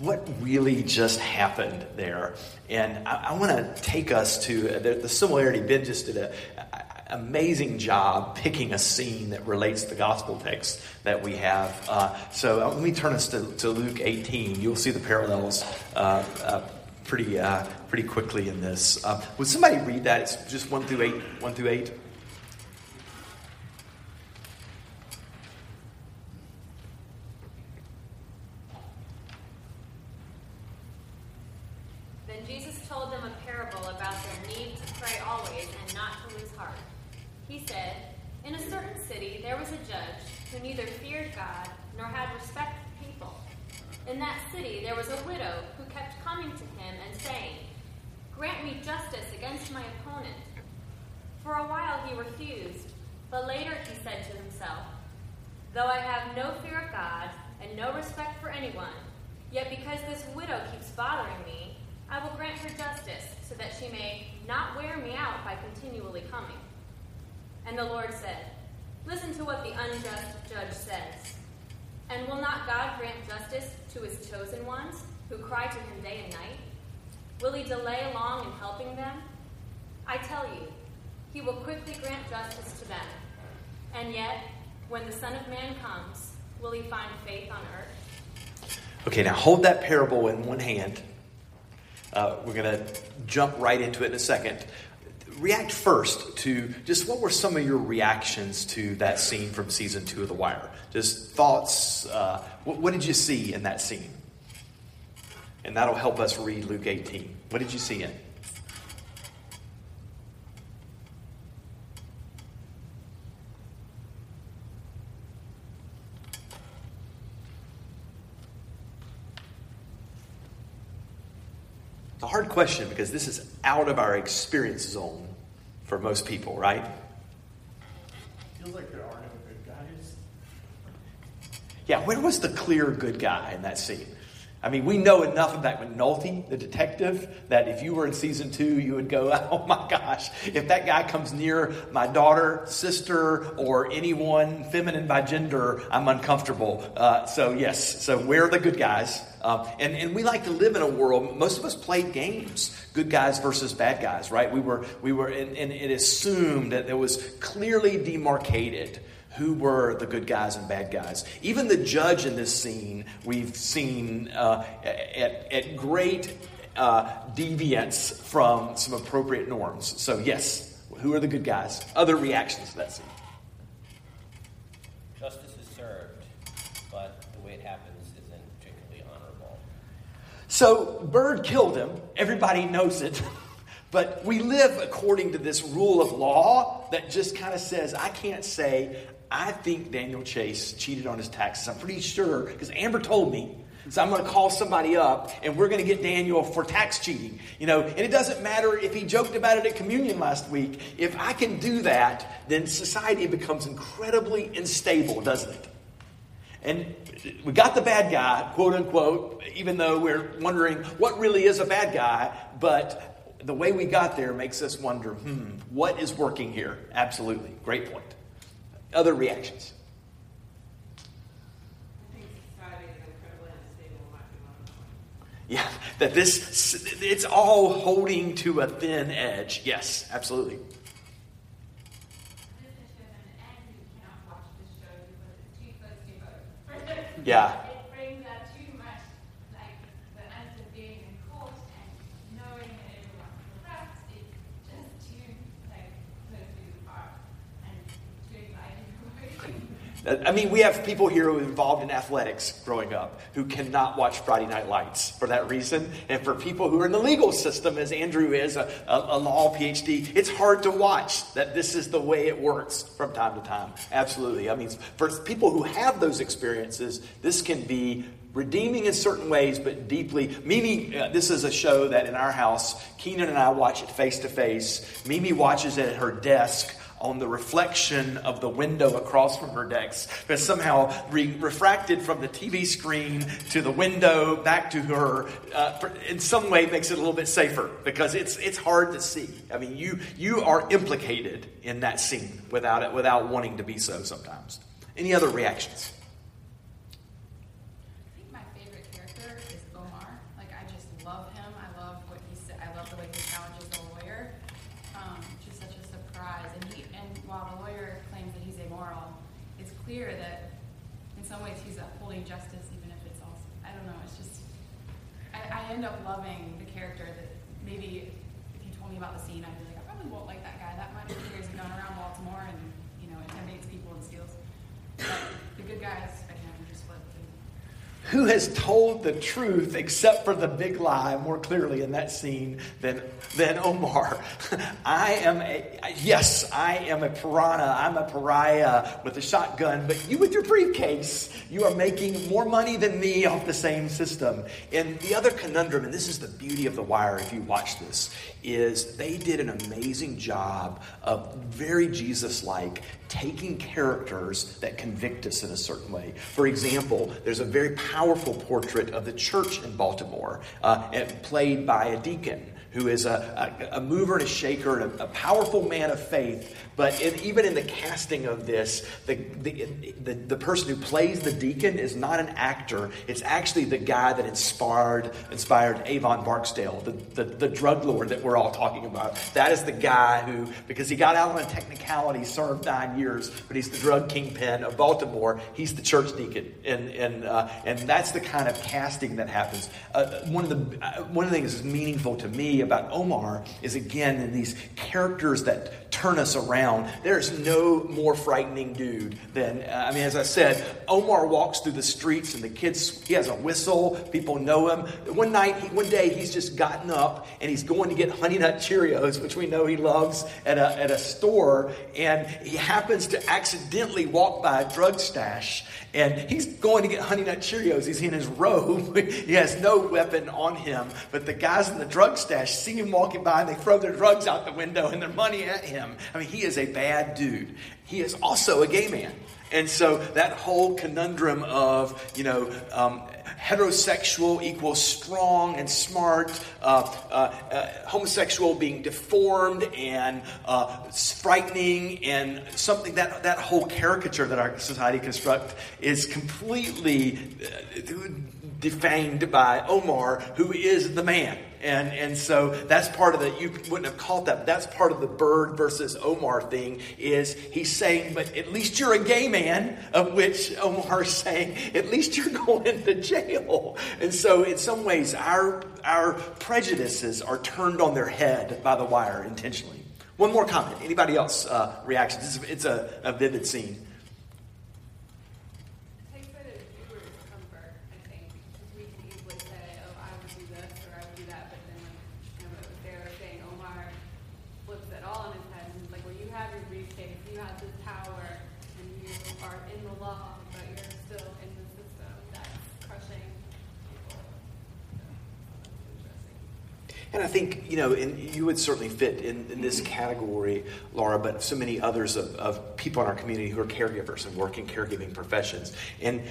what really just happened there. And I, I want to take us to uh, the, the, similarity. Ben just did an amazing job picking a scene that relates to the gospel text that we have. Uh, so uh, let me turn us to, to, Luke 18. You'll see the parallels uh, uh, pretty, pretty quickly in this. Um, would somebody read that? It's just 1 through 8. 1 through 8. Though I have no fear of God and no respect for anyone, yet because this widow keeps bothering me, I will grant her justice so that she may not wear me out by continually coming. And the Lord said, Listen to what the unjust judge says. And will not God grant justice to his chosen ones who cry to him day and night? Will he delay long in helping them? I tell you, he will quickly grant justice to them. And yet, when the Son of Man comes, will he find faith on earth? Okay, now hold that parable in one hand. Uh, we're going to jump right into it in a second. React first to just what were some of your reactions to that scene from season two of The Wire? Just thoughts. Uh, what, what did you see in that scene? And that'll help us read Luke 18. What did you see in it? Question because this is out of our experience zone for most people, right? Feels like there are no good guys. Yeah, where was the clear good guy in that scene? I mean, we know enough about McNulty, the detective, that if you were in season two, you would go, oh my gosh, if that guy comes near my daughter, sister, or anyone feminine by gender, I'm uncomfortable. Uh, so, yes, so we're the good guys. Um, and, and we like to live in a world, most of us played games, good guys versus bad guys, right? We were, we were and, and it assumed that it was clearly demarcated who were the good guys and bad guys. Even the judge in this scene, we've seen uh, at, at great uh, deviance from some appropriate norms. So, yes, who are the good guys? Other reactions to that scene? Justice is served, but the way it happens isn't particularly honorable. So, Bird killed him. Everybody knows it. But we live according to this rule of law that just kind of says, I can't say, I think Daniel Chase cheated on his taxes. I'm pretty sure, because Amber told me. So I'm going to call somebody up and we're going to get Daniel for tax cheating. You know, and it doesn't matter if he joked about it at communion last week. If I can do that, then society becomes incredibly unstable, doesn't it? And we got the bad guy, quote unquote, even though we're wondering what really is a bad guy, but the way we got there makes us wonder hmm, what is working here? Absolutely. Great point. Other reactions? Yeah, that this, it's all holding to a thin edge. Yes, absolutely. Yeah. It brings out too much, like the answer being in court and knowing that everyone's corrupt. It's just too like close to the heart and too exciting. I mean, we have people here who are involved in athletics growing up who cannot watch Friday Night Lights for that reason. And for people who are in the legal system, as Andrew is, a, a, a law PhD, it's hard to watch that this is the way it works from time to time. Absolutely. I mean, for people who have those experiences, this can be redeeming in certain ways, but deeply. Mimi, uh, this is a show that in our house, Keenan and I watch it face to face. Mimi watches it at her desk on the reflection of the window across from her desk that's somehow re- refracted from the TV screen to the window back to her uh, in some way makes it a little bit safer because it's it's hard to see. I mean, you you are implicated in that scene without it without wanting to be so sometimes. Any other reactions? I think my favorite character is Omar. Like I just love him. I love what he said. I love the way he challenges the lawyer. Um, just such a surprise. And he and justice, even if it's also, I don't know, it's just, I, I end up loving the character that maybe if you told me about the scene, I'd be like, I probably won't like that guy that much. He carries a gun around Baltimore and, you know, intimidates people and steals. But the good guys, I can just flip. Who has told the truth except for the big lie more clearly in that scene than, than Omar? I am a, yes, I am a piranha. I'm a pariah with a shotgun, but you with your briefcase, you are making more money than me off the same system. And the other conundrum, and this is the beauty of The Wire if you watch this, is they did an amazing job of very Jesus like taking characters that convict us in a certain way. For example, there's a very powerful portrait of the church in Baltimore, uh, played by a deacon who is a, a, a mover and a shaker and a, a powerful man of faith. But even in the casting of this, the, the, the, the person who plays the deacon is not an actor. It's actually the guy that inspired, inspired Avon Barksdale, the, the, the drug lord that we're all talking about. That is the guy who, because he got out on a technicality, served nine years, but he's the drug kingpin of Baltimore. He's the church deacon. And, and, uh, and that's the kind of casting that happens. Uh, one, of the, uh, one of the things that's meaningful to me about Omar is, again, in these characters that turn us around. There's no more frightening dude than, uh, I mean, as I said, Omar walks through the streets and the kids, he has a whistle, people know him. One night, one day, he's just gotten up and he's going to get Honey Nut Cheerios, which we know he loves, at a, at a store, and he happens to accidentally walk by a drug stash and he's going to get Honey Nut Cheerios. He's in his robe. he has no weapon on him. But the guys in the drug stash see him walking by and they throw their drugs out the window and their money at him. I mean, he is a bad dude. He is also a gay man. And so that whole conundrum of, you know, um, heterosexual equals strong and smart, uh, uh, uh, homosexual being deformed and uh, frightening, and something that that whole caricature that our society construct is completely uh, defamed by Omar, who is the man. And, and so that's part of the, you wouldn't have caught that, but that's part of the bird versus Omar thing is he's saying, but at least you're a gay man, of which Omar is saying, at least you're going to jail. And so in some ways, our, our prejudices are turned on their head by the wire intentionally. One more comment. Anybody else uh, reactions? It's, it's a, a vivid scene. takes away the viewer's comfort, I think, because we can easily say, oh, I would do this or I would do that, but then when you know, they're saying Omar flips it all on his head and he's like, well, you have your briefcase, you have this power, and you are in the law, but you're still in the system that's crushing people. And I think, you know, and you would certainly fit in, in this category, Laura, but so many others of, of people in our community who are caregivers and work in caregiving professions. And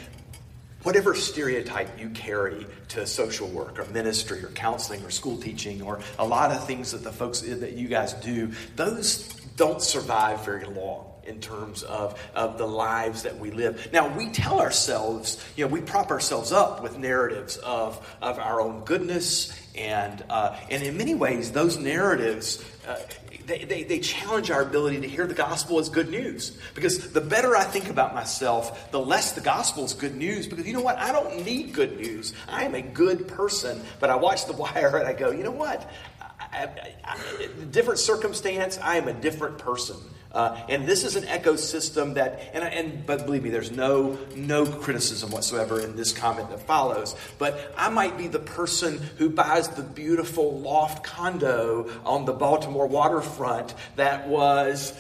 whatever stereotype you carry to social work or ministry or counseling or school teaching or a lot of things that the folks that you guys do, those don't survive very long in terms of, of the lives that we live. Now, we tell ourselves, you know, we prop ourselves up with narratives of, of our own goodness, and, uh, and in many ways, those narratives. Uh, they, they, they challenge our ability to hear the gospel as good news. Because the better I think about myself, the less the gospel is good news. Because you know what? I don't need good news. I am a good person. But I watch The Wire and I go, you know what? I, I, I, different circumstance, I am a different person. Uh, and this is an ecosystem that, and, and but believe me, there's no no criticism whatsoever in this comment that follows. But I might be the person who buys the beautiful loft condo on the Baltimore waterfront that was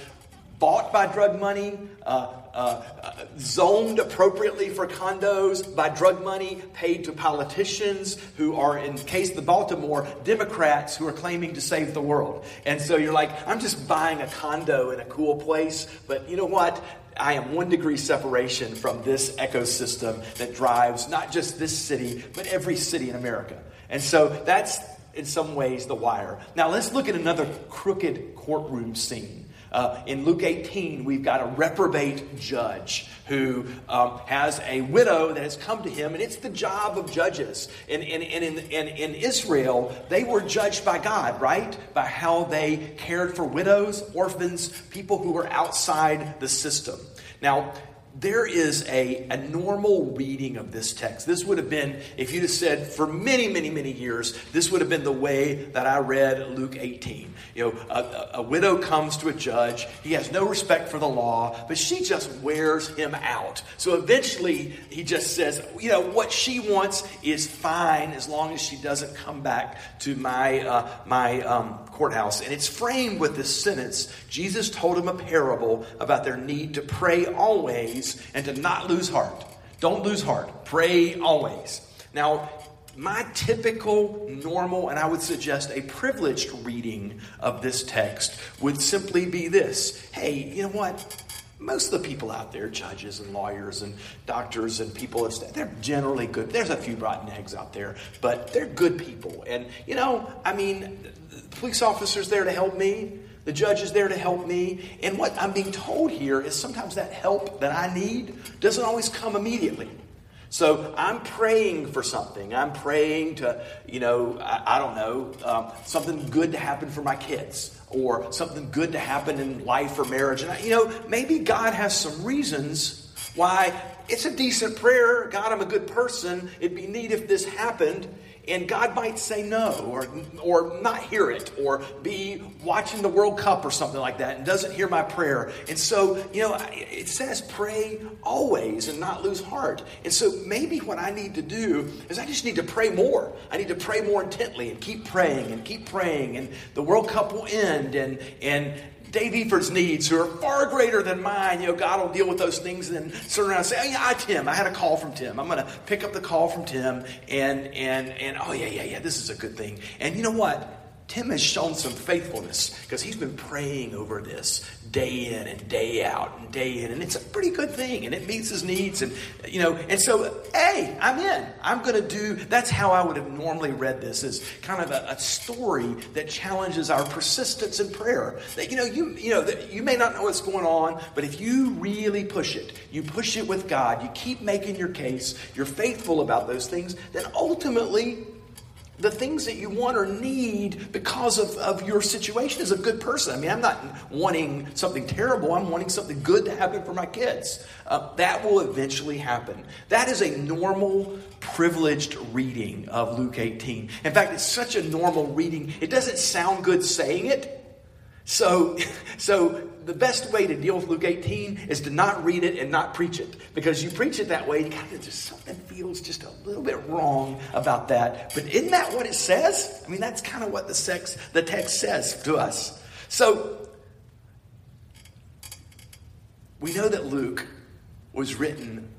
bought by drug money, uh, uh, zoned appropriately for condos by drug money, paid to politicians who are, in case the Baltimore, Democrats who are claiming to save the world. And so you're like, I'm just buying a condo in a cool place, but you know what? I am one degree separation from this ecosystem that drives not just this city, but every city in America. And so that's, in some ways, the wire. Now let's look at another crooked courtroom scene. Uh, in Luke 18, we've got a reprobate judge who um, has a widow that has come to him, and it's the job of judges. And, and, and in, in, in Israel, they were judged by God, right? By how they cared for widows, orphans, people who were outside the system. Now, there is a, a normal reading of this text. This would have been, if you'd have said for many, many, many years, this would have been the way that I read Luke 18. You know, a, a widow comes to a judge. He has no respect for the law, but she just wears him out. So eventually, he just says, you know, what she wants is fine as long as she doesn't come back to my, uh, my um, courthouse. And it's framed with this sentence Jesus told him a parable about their need to pray always and to not lose heart. Don't lose heart. Pray always. Now, my typical, normal, and I would suggest a privileged reading of this text would simply be this Hey, you know what? Most of the people out there, judges and lawyers and doctors and people, they're generally good. There's a few rotten eggs out there, but they're good people. And, you know, I mean, police officer's there to help me. The judge is there to help me. And what I'm being told here is sometimes that help that I need doesn't always come immediately. So I'm praying for something. I'm praying to, you know, I, I don't know, um, something good to happen for my kids or something good to happen in life or marriage. And, I, you know, maybe God has some reasons why it's a decent prayer. God, I'm a good person. It'd be neat if this happened. And God might say no or, or not hear it or be watching the World Cup or something like that and doesn't hear my prayer. And so, you know, it says pray always and not lose heart. And so maybe what I need to do is I just need to pray more. I need to pray more intently and keep praying and keep praying. And the World Cup will end and, and Dave Eford's needs, who are far greater than mine, you know, God will deal with those things and then turn around and say, oh, yeah, I, Tim, I had a call from Tim. I'm going to pick up the call from Tim and, and, and, oh, yeah, yeah, yeah, this is a good thing. And you know what? Tim has shown some faithfulness because he's been praying over this day in and day out and day in, and it's a pretty good thing, and it meets his needs, and you know, and so hey, I'm in. I'm going to do. That's how I would have normally read this, as kind of a, a, story that challenges our persistence in prayer. That you know, you you know, that you may not know what's going on, but if you really push it, you push it with God, you keep making your case, you're faithful about those things, then ultimately the things that you want or need because of, of your situation as a good person. I mean, I'm not wanting something terrible, I'm wanting something good to happen for my kids. Uh, that will eventually happen. That is a normal, privileged reading of Luke 18. In fact, it's such a normal reading, it doesn't sound good saying it. So, so the best way to deal with Luke 18 is to not read it and not preach it. Because you preach it that way, you kind of just something feels just a little bit wrong about that. But isn't that what it says? I mean, that's kind of what the, sex, the text says to us. So we know that Luke was written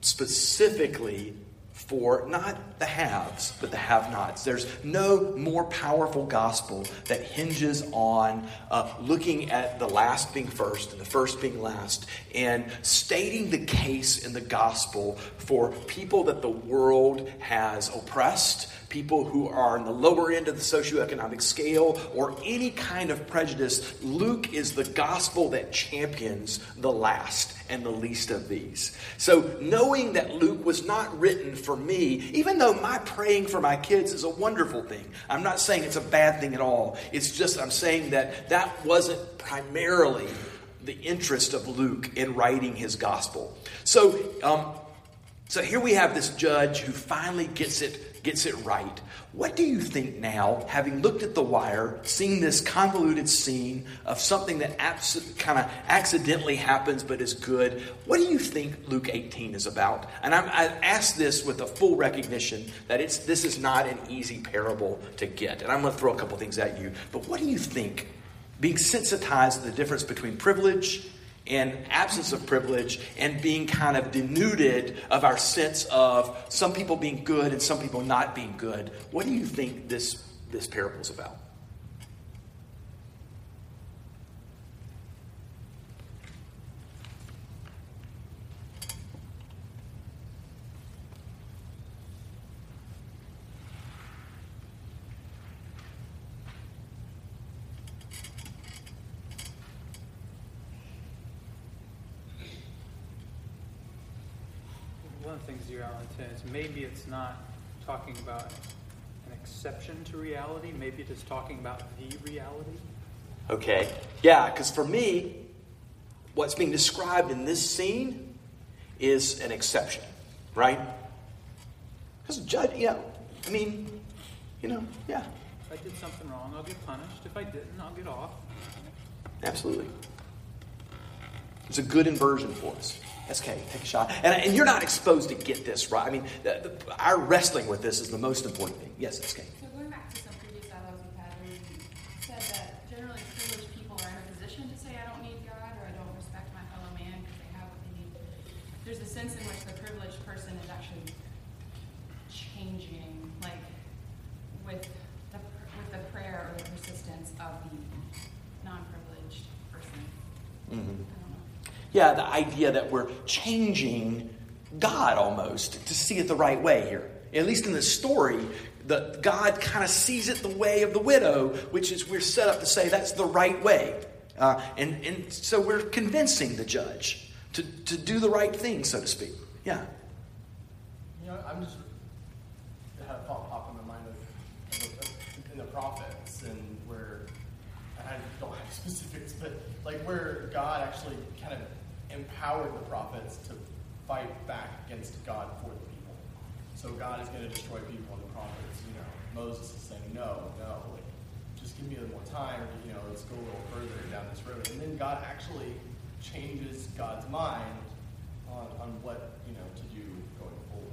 specifically for not the haves, but the have nots. There's no more powerful gospel that hinges on uh, looking at the last being first and the first being last and stating the case in the gospel for people that the world has oppressed, people who are in the lower end of the socioeconomic scale, or any kind of prejudice. Luke is the gospel that champions the last and the least of these. So, knowing that Luke was not written for me, even though my praying for my kids is a wonderful thing, I'm not saying it's a bad thing at all. It's just I'm saying that that wasn't primarily the interest of Luke in writing his gospel. So, um, so here we have this judge who finally gets it gets it right. What do you think now, having looked at The Wire, seen this convoluted scene of something that abs- kind of accidentally happens but is good, what do you think Luke 18 is about? And I'm, I ask this with a full recognition that it's, this is not an easy parable to get. And I'm going to throw a couple things at you. But what do you think, being sensitized to the difference between privilege and absence of privilege and being kind of denuded of our sense of some people being good and some people not being good. What do you think this, this parable is about? of the things dear Alan says, maybe it's not talking about an exception to reality, maybe it is talking about the reality. Okay. Yeah, because for me, what's being described in this scene is an exception, right? Because judge, you know, I mean, you know, yeah, If I did something wrong, I'll get punished. If I didn't, I'll get off. absolutely. It's a good inversion for us. SK, take a shot. And, and you're not exposed to get this right. I mean, the, the, our wrestling with this is the most important thing. Yes, SK. So going back to some previous dialogues we've had, where you said that generally privileged people are in a position to say, I don't need God or I don't respect my fellow man because they have what they need. There's a sense in which the privileged person is actually changing, like with the with the prayer or the persistence of the non-privileged person. Mm-hmm. Yeah, the idea that we're changing God almost to see it the right way here. At least in the story, the, God kind of sees it the way of the widow, which is we're set up to say that's the right way. Uh, and, and so we're convincing the judge to, to do the right thing, so to speak. Yeah. You know, I'm just it had a thought pop in my mind of, in the prophets and where I don't have specifics, but like where God actually empowered the prophets to fight back against God for the people. So God is going to destroy people, and the prophets, you know, Moses is saying, no, no, like, just give me a little more time, you know, let's go a little further down this road. And then God actually changes God's mind on, on what, you know, to do going forward.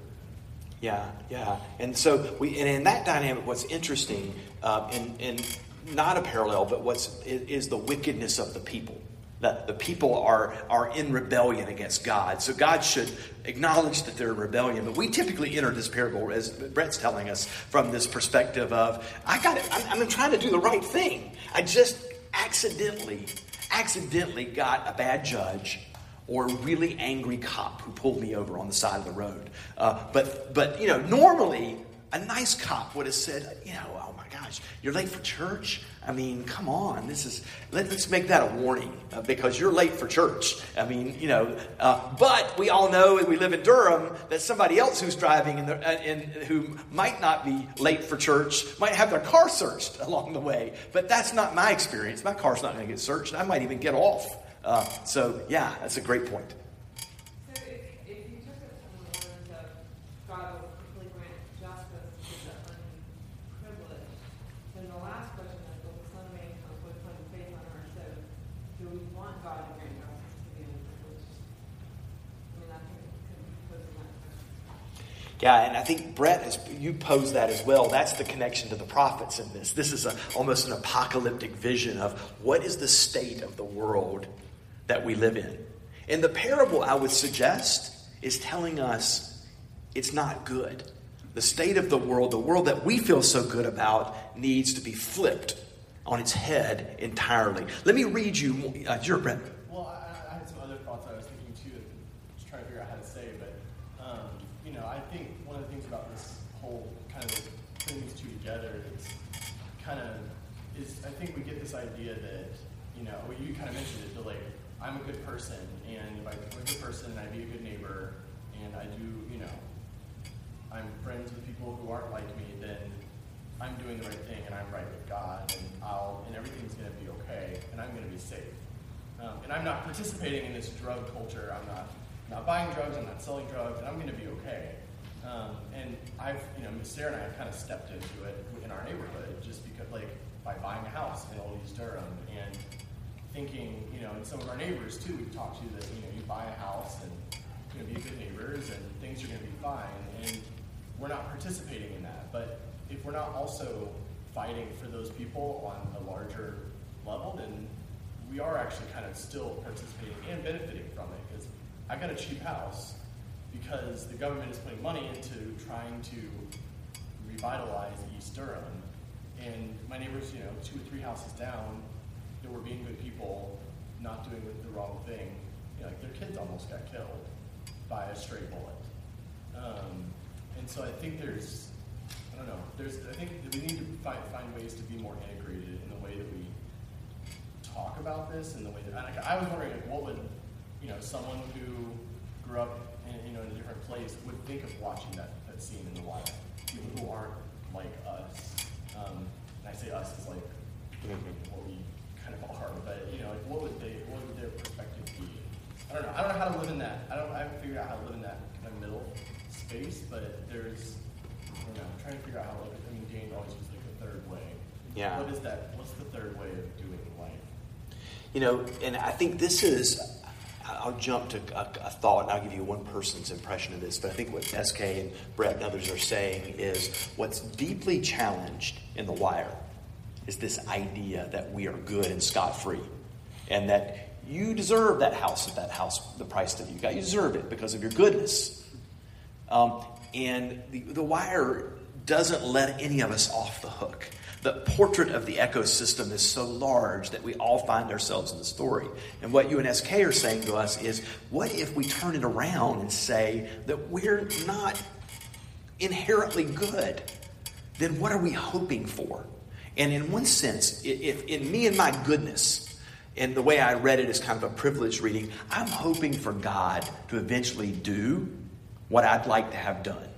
Yeah, yeah. And so we, and in that dynamic, what's interesting, uh, and, and not a parallel, but what's is the wickedness of the people. The, the people are, are in rebellion against God. So God should acknowledge that they're in rebellion. But we typically enter this parable, as Brett's telling us, from this perspective of, I got it, I'm, I'm trying to do the right thing. I just accidentally, accidentally got a bad judge or a really angry cop who pulled me over on the side of the road. Uh, but, but, you know, normally a nice cop would have said, you know, oh my gosh, you're late for church? I mean, come on, this is, let, us make that a warning uh, because you're late for church. I mean, you know, uh, but we all know, and we live in Durham, that somebody else who's driving and, and who might not be late for church might have their car searched along the way. But that's not my experience. My car's not going to get searched. I might even get off. Uh, so, yeah, that's a great point. So if, if you took it from the words of God will quickly grant justice to the unprivileged, then the last question is, will the Son of Man come with fun and faith on earth? So do we want God to grant justice to the unprivileged? I mean, I think it could be posing that question. Yeah, and I think Brett has you posed that as well. That's the connection to the prophets in this. This is a, almost an apocalyptic vision of what is the state of the world that we live in. And the parable, I would suggest, is telling us it's not good. The state of the world, the world that we feel so good about, needs to be flipped on its head entirely. Let me read you. Uh, your Brett. Well, I, I had some other thoughts I was thinking too, that just trying to figure out how to say, but um, you know, I think one of the things about this whole kind of putting these two together is kind of is I think we get this idea that you know, well, you kind of mentioned it, but like I'm a good person, and if I'm a good person and I be a good neighbor, and I do, you know, I'm friends with people who aren't like me, then I'm doing the right thing and I'm right with God, and I'll and everything's going to be okay, and I'm going to be safe. Um, and I'm not participating in this drug culture. I'm not not buying drugs. I'm not selling drugs, and I'm going to be okay. Um, and I've, you know, Miss Sarah and I have kind of stepped into it in our neighborhood just because, like, by buying a house in Old East Durham and thinking, you know, and some of our neighbors too, we've talked to that, you know, you buy a house and you know, be good neighbors and things are going to be fine. And we're not participating in that. But if we're not also fighting for those people on a larger level, then we are actually kind of still participating and benefiting from it. Because I got a cheap house because the government is putting money into trying to revitalize East Durham. And my neighbors, you know, two or three houses down, were being good people, not doing the wrong thing. You know, like their kids almost got killed by a stray bullet. Um, and so I think there's, I don't know, there's, I think we need to find, find ways to be more integrated in the way that we talk about this and the way that, like, I was wondering like, what would, you know, someone who grew up in, you know, in a different place would think of watching that, that scene in the wild. People who aren't like us. Um, and I say us is like what we kind of are, but you know, like what would they, what would their perspective be I don't know. I don't know how to live in that. I don't. I haven't figured out how to live in that kind of middle space. But there's, I don't know. I'm trying to figure out how. to live. I mean, James always uses like the third way. Yeah. What is that? What's the third way of doing life? You know, and I think this is, I'll jump to a, a thought and I'll give you one person's impression of this, but I think what SK and Brett and others are saying is what's deeply challenged in The Wire is this idea that we are good and scot free and that you deserve that house at that house, the price that you got. You deserve it because of your goodness. Um, and the, the Wire doesn't let any of us off the hook. The portrait of the ecosystem is so large that we all find ourselves in the story. And what you and SK are saying to us is what if we turn it around and say that we're not inherently good? Then what are we hoping for? And in one sense, if in me and my goodness, and the way I read it is kind of a privileged reading, I'm hoping for God to eventually do what I'd like to have done.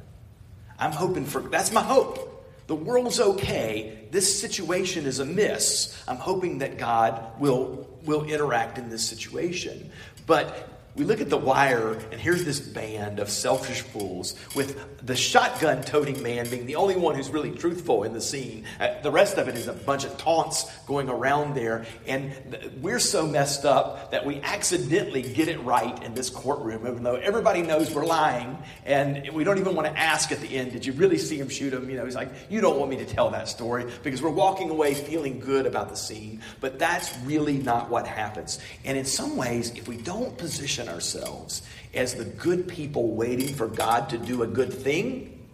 I'm hoping for that's my hope. The world's okay. This situation is amiss. I'm hoping that God will, will interact in this situation. But we look at the wire, and here's this band of selfish fools with the shotgun toting man being the only one who's really truthful in the scene. Uh, the rest of it is a bunch of taunts going around there, and th- we're so messed up that we accidentally get it right in this courtroom, even though everybody knows we're lying, and we don't even want to ask at the end, Did you really see him shoot him? You know, he's like, You don't want me to tell that story because we're walking away feeling good about the scene, but that's really not what happens. And in some ways, if we don't position ourselves as the good people waiting for God to do a good thing,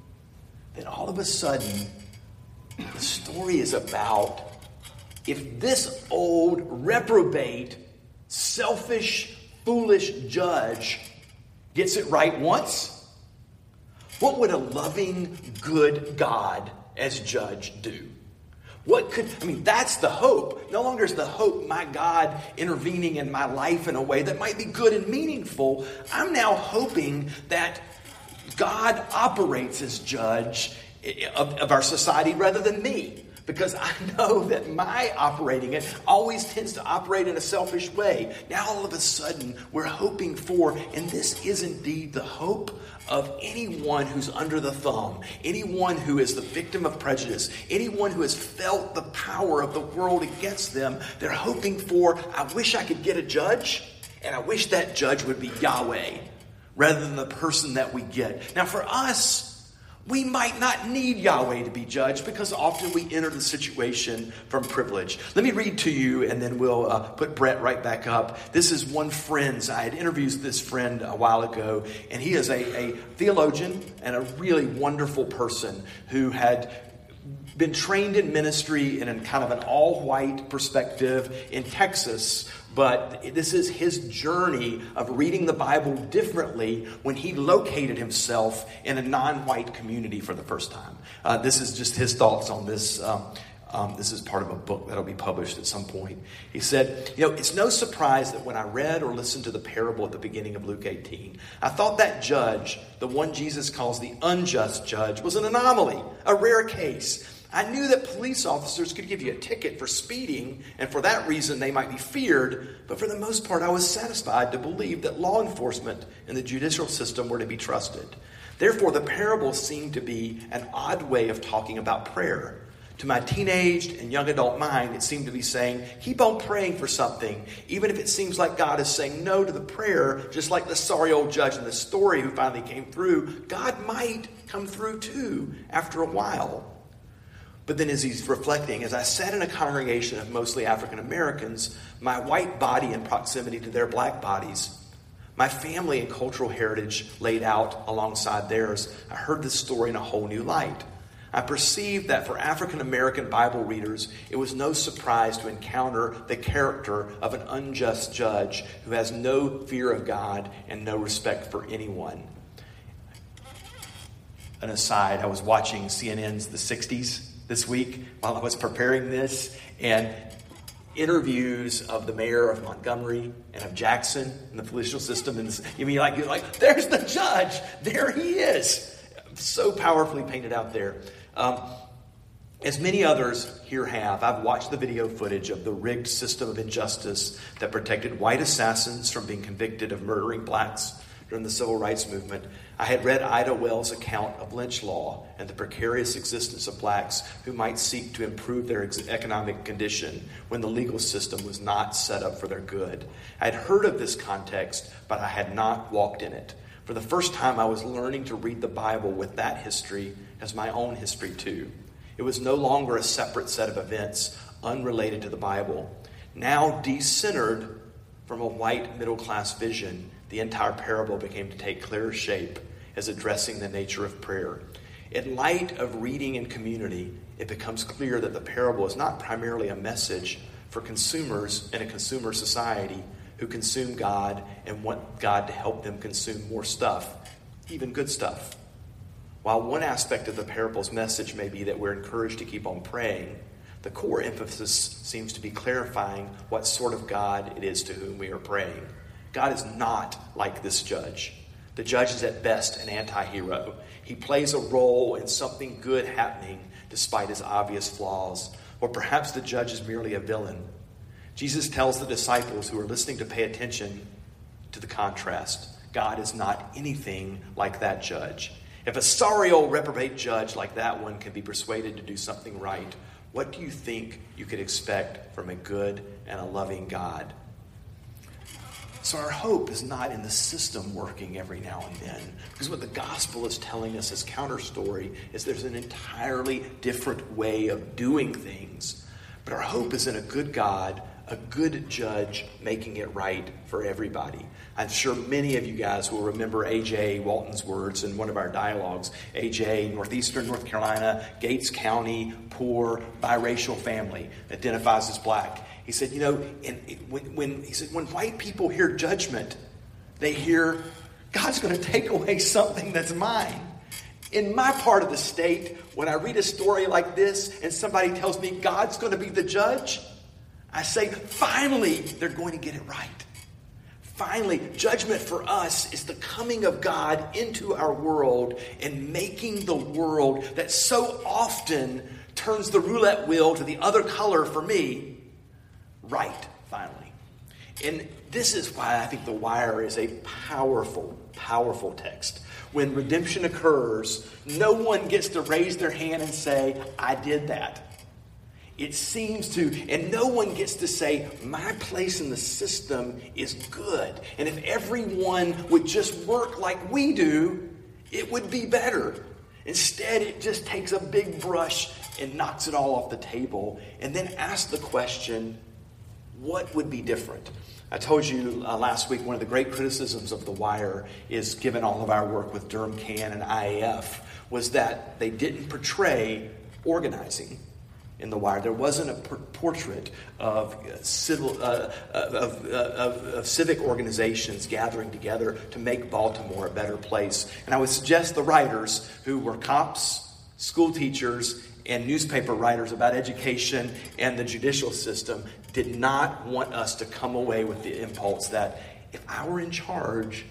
then all of a sudden, the story is about if this old, reprobate, selfish, foolish judge gets it right once, what would a loving, good God as judge do? What could, I mean, that's the hope. No longer is the hope my God intervening in my life in a way that might be good and meaningful. I'm now hoping that God operates as judge of, of our society rather than me. Because I know that my operating it always tends to operate in a selfish way. Now, all of a sudden, we're hoping for, and this is indeed the hope of anyone who's under the thumb, anyone who is the victim of prejudice, anyone who has felt the power of the world against them. They're hoping for, I wish I could get a judge, and I wish that judge would be Yahweh rather than the person that we get. Now, for us, we might not need Yahweh to be judged because often we enter the situation from privilege. Let me read to you and then we'll uh, put Brett right back up. This is one friend's. I had interviewed this friend a while ago, and he is a, a theologian and a really wonderful person who had been trained in ministry in a kind of an all white perspective in Texas, but this is his journey of reading the Bible differently when he located himself in a non white community for the first time. Uh, this is just his thoughts on this. Um, um, this is part of a book that'll be published at some point. He said, You know, it's no surprise that when I read or listened to the parable at the beginning of Luke 18, I thought that judge, the one Jesus calls the unjust judge, was an anomaly, a rare case. I knew that police officers could give you a ticket for speeding, and for that reason they might be feared, but for the most part, I was satisfied to believe that law enforcement and the judicial system were to be trusted. Therefore, the parable seemed to be an odd way of talking about prayer. To my teenaged and young adult mind, it seemed to be saying, keep on praying for something, even if it seems like God is saying no to the prayer, just like the sorry old judge in the story who finally came through. God might come through too after a while. But then, as he's reflecting, as I sat in a congregation of mostly African Americans, my white body in proximity to their black bodies, my family and cultural heritage laid out alongside theirs, I heard this story in a whole new light. I perceived that for African American Bible readers, it was no surprise to encounter the character of an unjust judge who has no fear of God and no respect for anyone. An aside, I was watching CNN's The 60s this week while I was preparing this, and interviews of the mayor of Montgomery and of Jackson and the political system. And you mean like you're like, there's the judge, there he is, so powerfully painted out there. Um, As many others here have, I've watched the video footage of the rigged system of injustice that protected white assassins from being convicted of murdering blacks during the civil rights movement. I had read Ida Wells' account of lynch law and the precarious existence of blacks who might seek to improve their economic condition when the legal system was not set up for their good. I had heard of this context, but I had not walked in it. For the first time, I was learning to read the Bible with that history as my own history, too. It was no longer a separate set of events unrelated to the Bible. Now, decentered from a white middle class vision, the entire parable became to take clearer shape as addressing the nature of prayer. In light of reading and community, it becomes clear that the parable is not primarily a message for consumers in a consumer society who consume God and want God to help them consume more stuff, even good stuff. While one aspect of the parable's message may be that we're encouraged to keep on praying, the core emphasis seems to be clarifying what sort of God it is to whom we are praying. God is not like this judge. The judge is at best an anti hero. He plays a role in something good happening despite his obvious flaws. Or perhaps the judge is merely a villain. Jesus tells the disciples who are listening to pay attention to the contrast God is not anything like that judge. If a sorry old reprobate judge like that one can be persuaded to do something right, what do you think you could expect from a good and a loving God? So, our hope is not in the system working every now and then. Because what the gospel is telling us as counter story is there's an entirely different way of doing things. But our hope is in a good God, a good judge making it right for everybody. I'm sure many of you guys will remember A.J. Walton's words in one of our dialogues. A.J., Northeastern North Carolina, Gates County, poor, biracial family, identifies as black. He said, you know, in, when, when, he said, when white people hear judgment, they hear, God's going to take away something that's mine. In my part of the state, when I read a story like this and somebody tells me God's going to be the judge, I say, finally, they're going to get it right. Finally, judgment for us is the coming of God into our world and making the world that so often turns the roulette wheel to the other color for me right, finally. And this is why I think The Wire is a powerful, powerful text. When redemption occurs, no one gets to raise their hand and say, I did that. It seems to, and no one gets to say, my place in the system is good. And if everyone would just work like we do, it would be better. Instead, it just takes a big brush and knocks it all off the table and then asks the question, what would be different? I told you uh, last week one of the great criticisms of The Wire is given all of our work with Durham Can and IAF was that they didn't portray organizing in The Wire. There wasn't a per- portrait of, uh, civil, uh, of, uh, of, of civic organizations gathering together to make Baltimore a better place. And I would suggest the writers who were cops, school teachers, and newspaper writers about education and the judicial system did not want us to come away with the impulse that if I were in charge,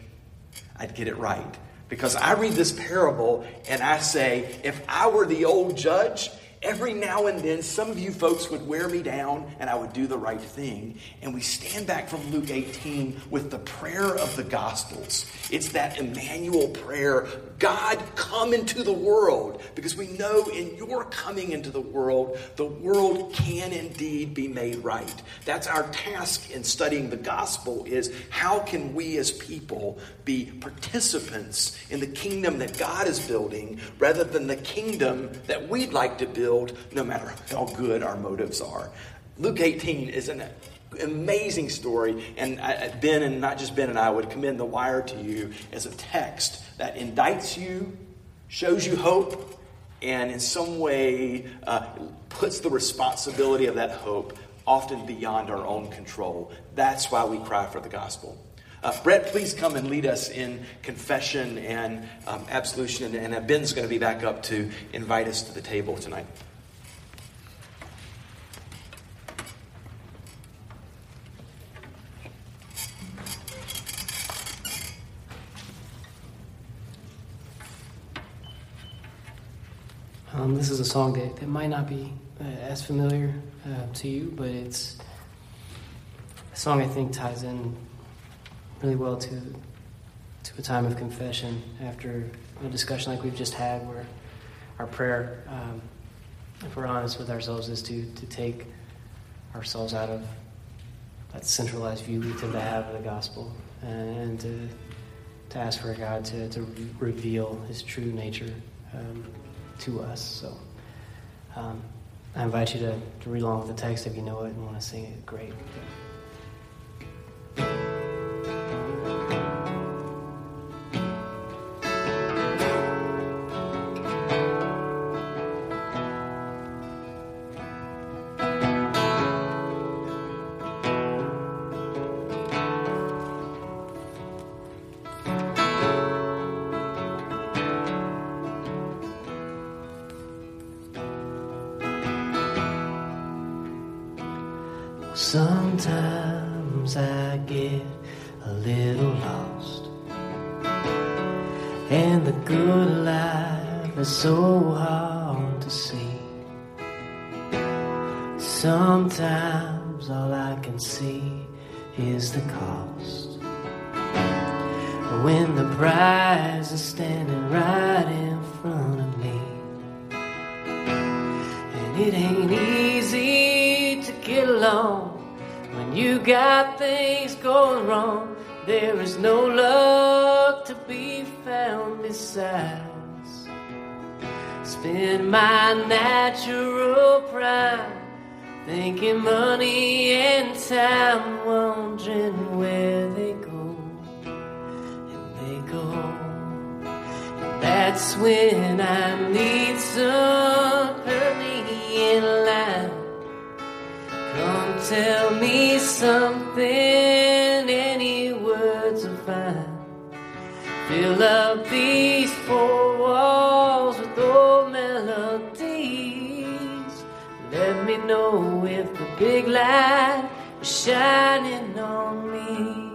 I'd get it right. Because I read this parable and I say, if I were the old judge, every now and then some of you folks would wear me down and I would do the right thing. And we stand back from Luke 18 with the prayer of the Gospels. It's that Emmanuel prayer God, come into the world. Because we know in your coming into the world, the world can indeed be made right. That's our task in studying the gospel is how can we as people be participants in the kingdom that God is building rather than the kingdom that we'd like to build no matter how good our motives are. Luke 18 is an amazing story, and Ben and not just Ben and I would commend The Wire to you as a text that indicts you, shows you hope, and in some way uh, puts the responsibility of that hope often beyond our own control. That's why we cry for the gospel. Uh, Brett, please come and lead us in confession and um, absolution. And, and Ben's going to be back up to invite us to the table tonight. Um, this is a song that, that might not be uh, as familiar uh, to you, but it's a song I think ties in really well to to a time of confession after a discussion like we've just had, where our prayer, um, if we're honest with ourselves, is to to take ourselves out of that centralized view we tend to have of the gospel and to, to ask for God to, to reveal his true nature um, to us. So um, I invite you to, to read along with the text if you know it and want to sing it. Great. Sometimes I get a little lost, and the good life is so hard to see. Sometimes all I can see is the cost. When the prize There is no luck to be found besides. Spend my natural prime thinking money and time, wondering where they go. And they go. And that's when I need somebody in line. Come tell me something, Fill up these four walls with old melodies. Let me know if the big light is shining on me.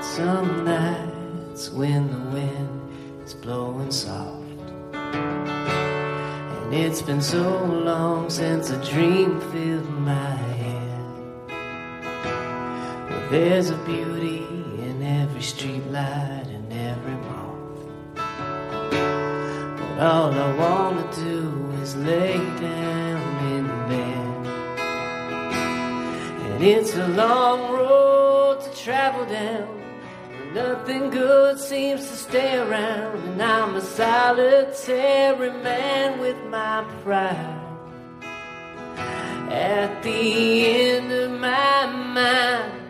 Some nights when the wind is blowing soft. And it's been so long since a dream filled my head. There's a beauty in every street light and every moth. But all I wanna do is lay down in bed. And it's a long road to travel down. Nothing good seems to stay around, and I'm a solitary man with my pride. At the end of my mind,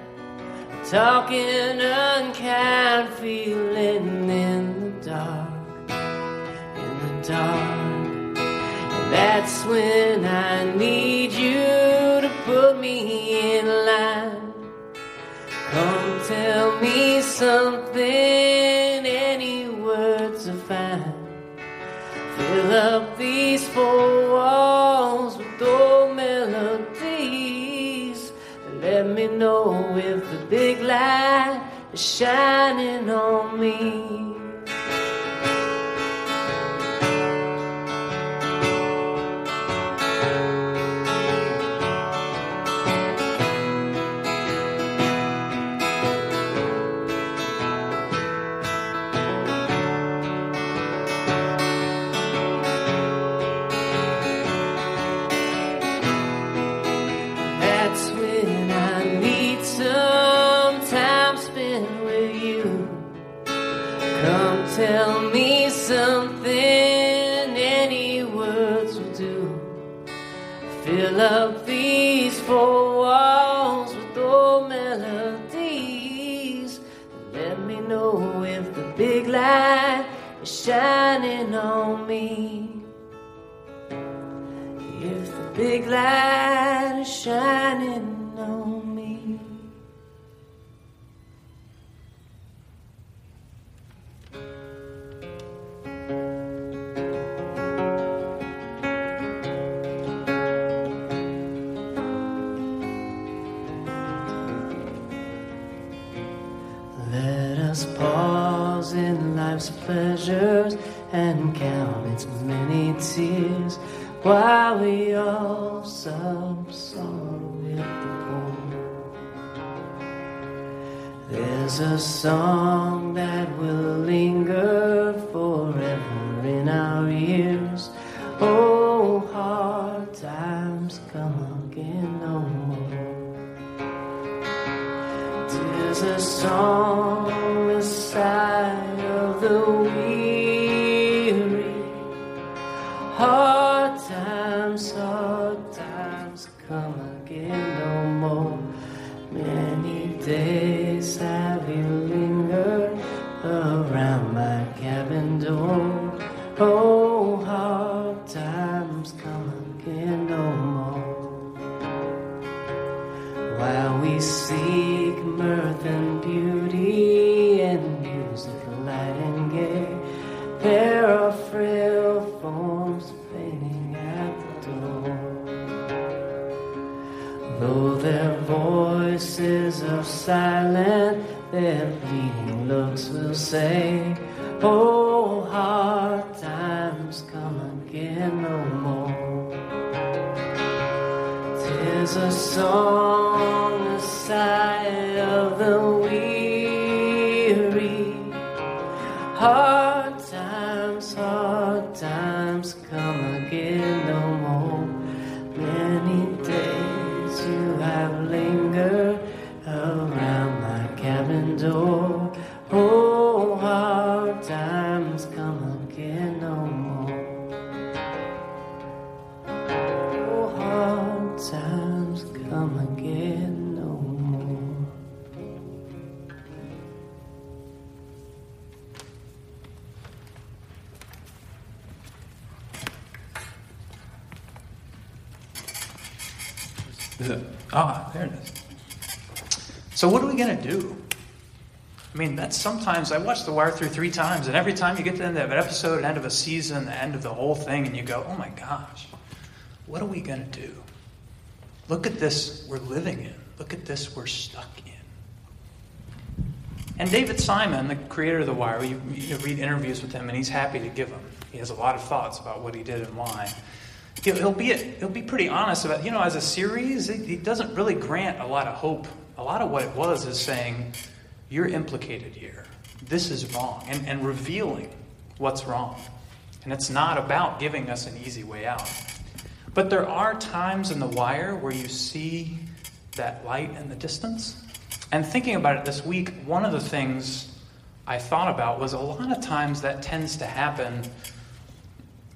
talking unkind, feeling in the dark, in the dark. And that's when I need you to put me in line. Come tell me something, any words are fine. Fill up these four big light is shining on me. Light is shining on me. Let us us pause in life's pleasures and count its many tears while we all sub sorrow the. There's a song that will linger forever in our ears. Oh, hard times come again no more. There's a song, their pleading looks will say, Oh, So what are we going to do? I mean, that's sometimes I watch The Wire through three times, and every time you get to the end of an episode, end of a season, the end of the whole thing, and you go, "Oh my gosh, what are we going to do? Look at this we're living in. Look at this we're stuck in." And David Simon, the creator of The Wire, you, you read interviews with him, and he's happy to give them. He has a lot of thoughts about what he did and why. He'll, he'll be he'll be pretty honest about you know as a series, he doesn't really grant a lot of hope. A lot of what it was is saying, "You're implicated here. This is wrong," and, and revealing what's wrong. And it's not about giving us an easy way out. But there are times in The Wire where you see that light in the distance. And thinking about it this week, one of the things I thought about was a lot of times that tends to happen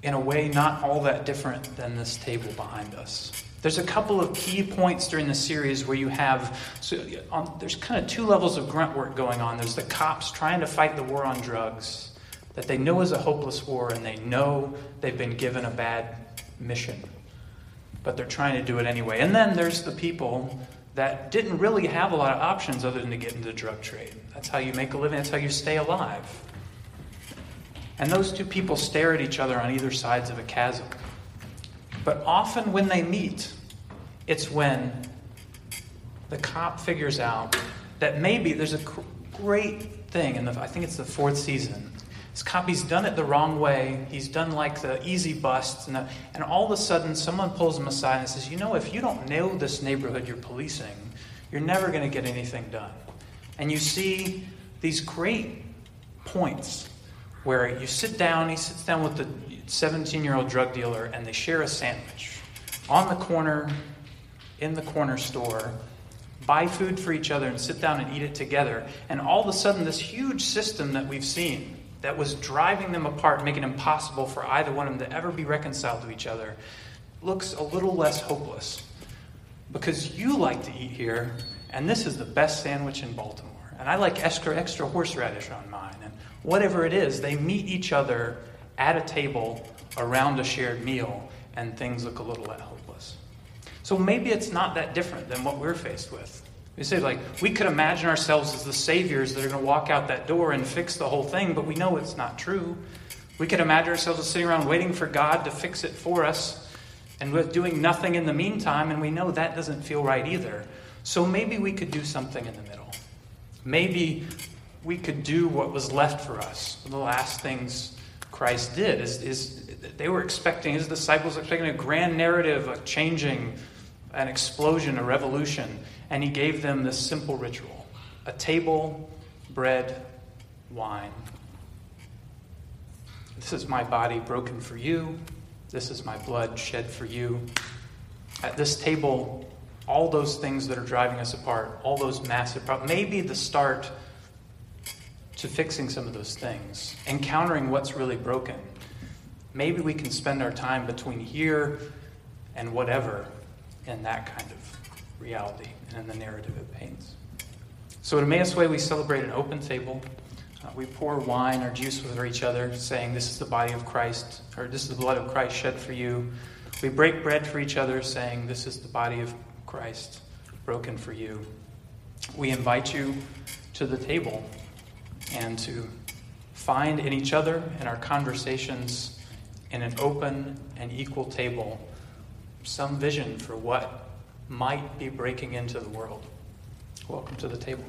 in a way not all that different than this table behind us. There's a couple of key points during the series where you have, so on, there's kind of two levels of grunt work going on. There's the cops trying to fight the war on drugs that they know is a hopeless war and they know they've been given a bad mission, but they're trying to do it anyway. And then there's the people that didn't really have a lot of options other than to get into the drug trade. That's how you make a living, that's how you stay alive. And those two people stare at each other on either sides of a chasm. But often when they meet, it's when the cop figures out that maybe there's a great thing, and I think it's the fourth season. This cop, he's done it the wrong way. He's done like the easy busts, and, the, and all of a sudden, someone pulls him aside and says, "You know, if you don't know this neighborhood you're policing, you're never going to get anything done." And you see these great points where you sit down, he sits down with the 17 year old drug dealer, and they share a sandwich on the corner, in the corner store, buy food for each other, and sit down and eat it together. And all of a sudden, this huge system that we've seen that was driving them apart, making it impossible for either one of them to ever be reconciled to each other, looks a little less hopeless. Because you like to eat here, and this is the best sandwich in Baltimore. And I like extra, extra horseradish on mine. And whatever it is, they meet each other at a table around a shared meal, and things look a little less hopeless. So maybe it's not that different than what we're faced with. We say, like, we could imagine ourselves as the saviors that are going to walk out that door and fix the whole thing, but we know it's not true. We could imagine ourselves as sitting around waiting for God to fix it for us and we're doing nothing in the meantime, and we know that doesn't feel right either. So maybe we could do something in the middle. Maybe we could do what was left for us. The last things Christ did is, is they were expecting, his disciples were expecting a grand narrative, a changing, an explosion, a revolution. And he gave them this simple ritual a table, bread, wine. This is my body broken for you. This is my blood shed for you. At this table, all those things that are driving us apart, all those massive problems, maybe the start to fixing some of those things, encountering what's really broken. Maybe we can spend our time between here and whatever in that kind of reality and in the narrative it paints. So at Emmaus Way, we celebrate an open table. Uh, we pour wine or juice for each other, saying, This is the body of Christ, or this is the blood of Christ shed for you. We break bread for each other, saying, This is the body of Christ broken for you. We invite you to the table and to find in each other and our conversations in an open and equal table some vision for what might be breaking into the world. Welcome to the table.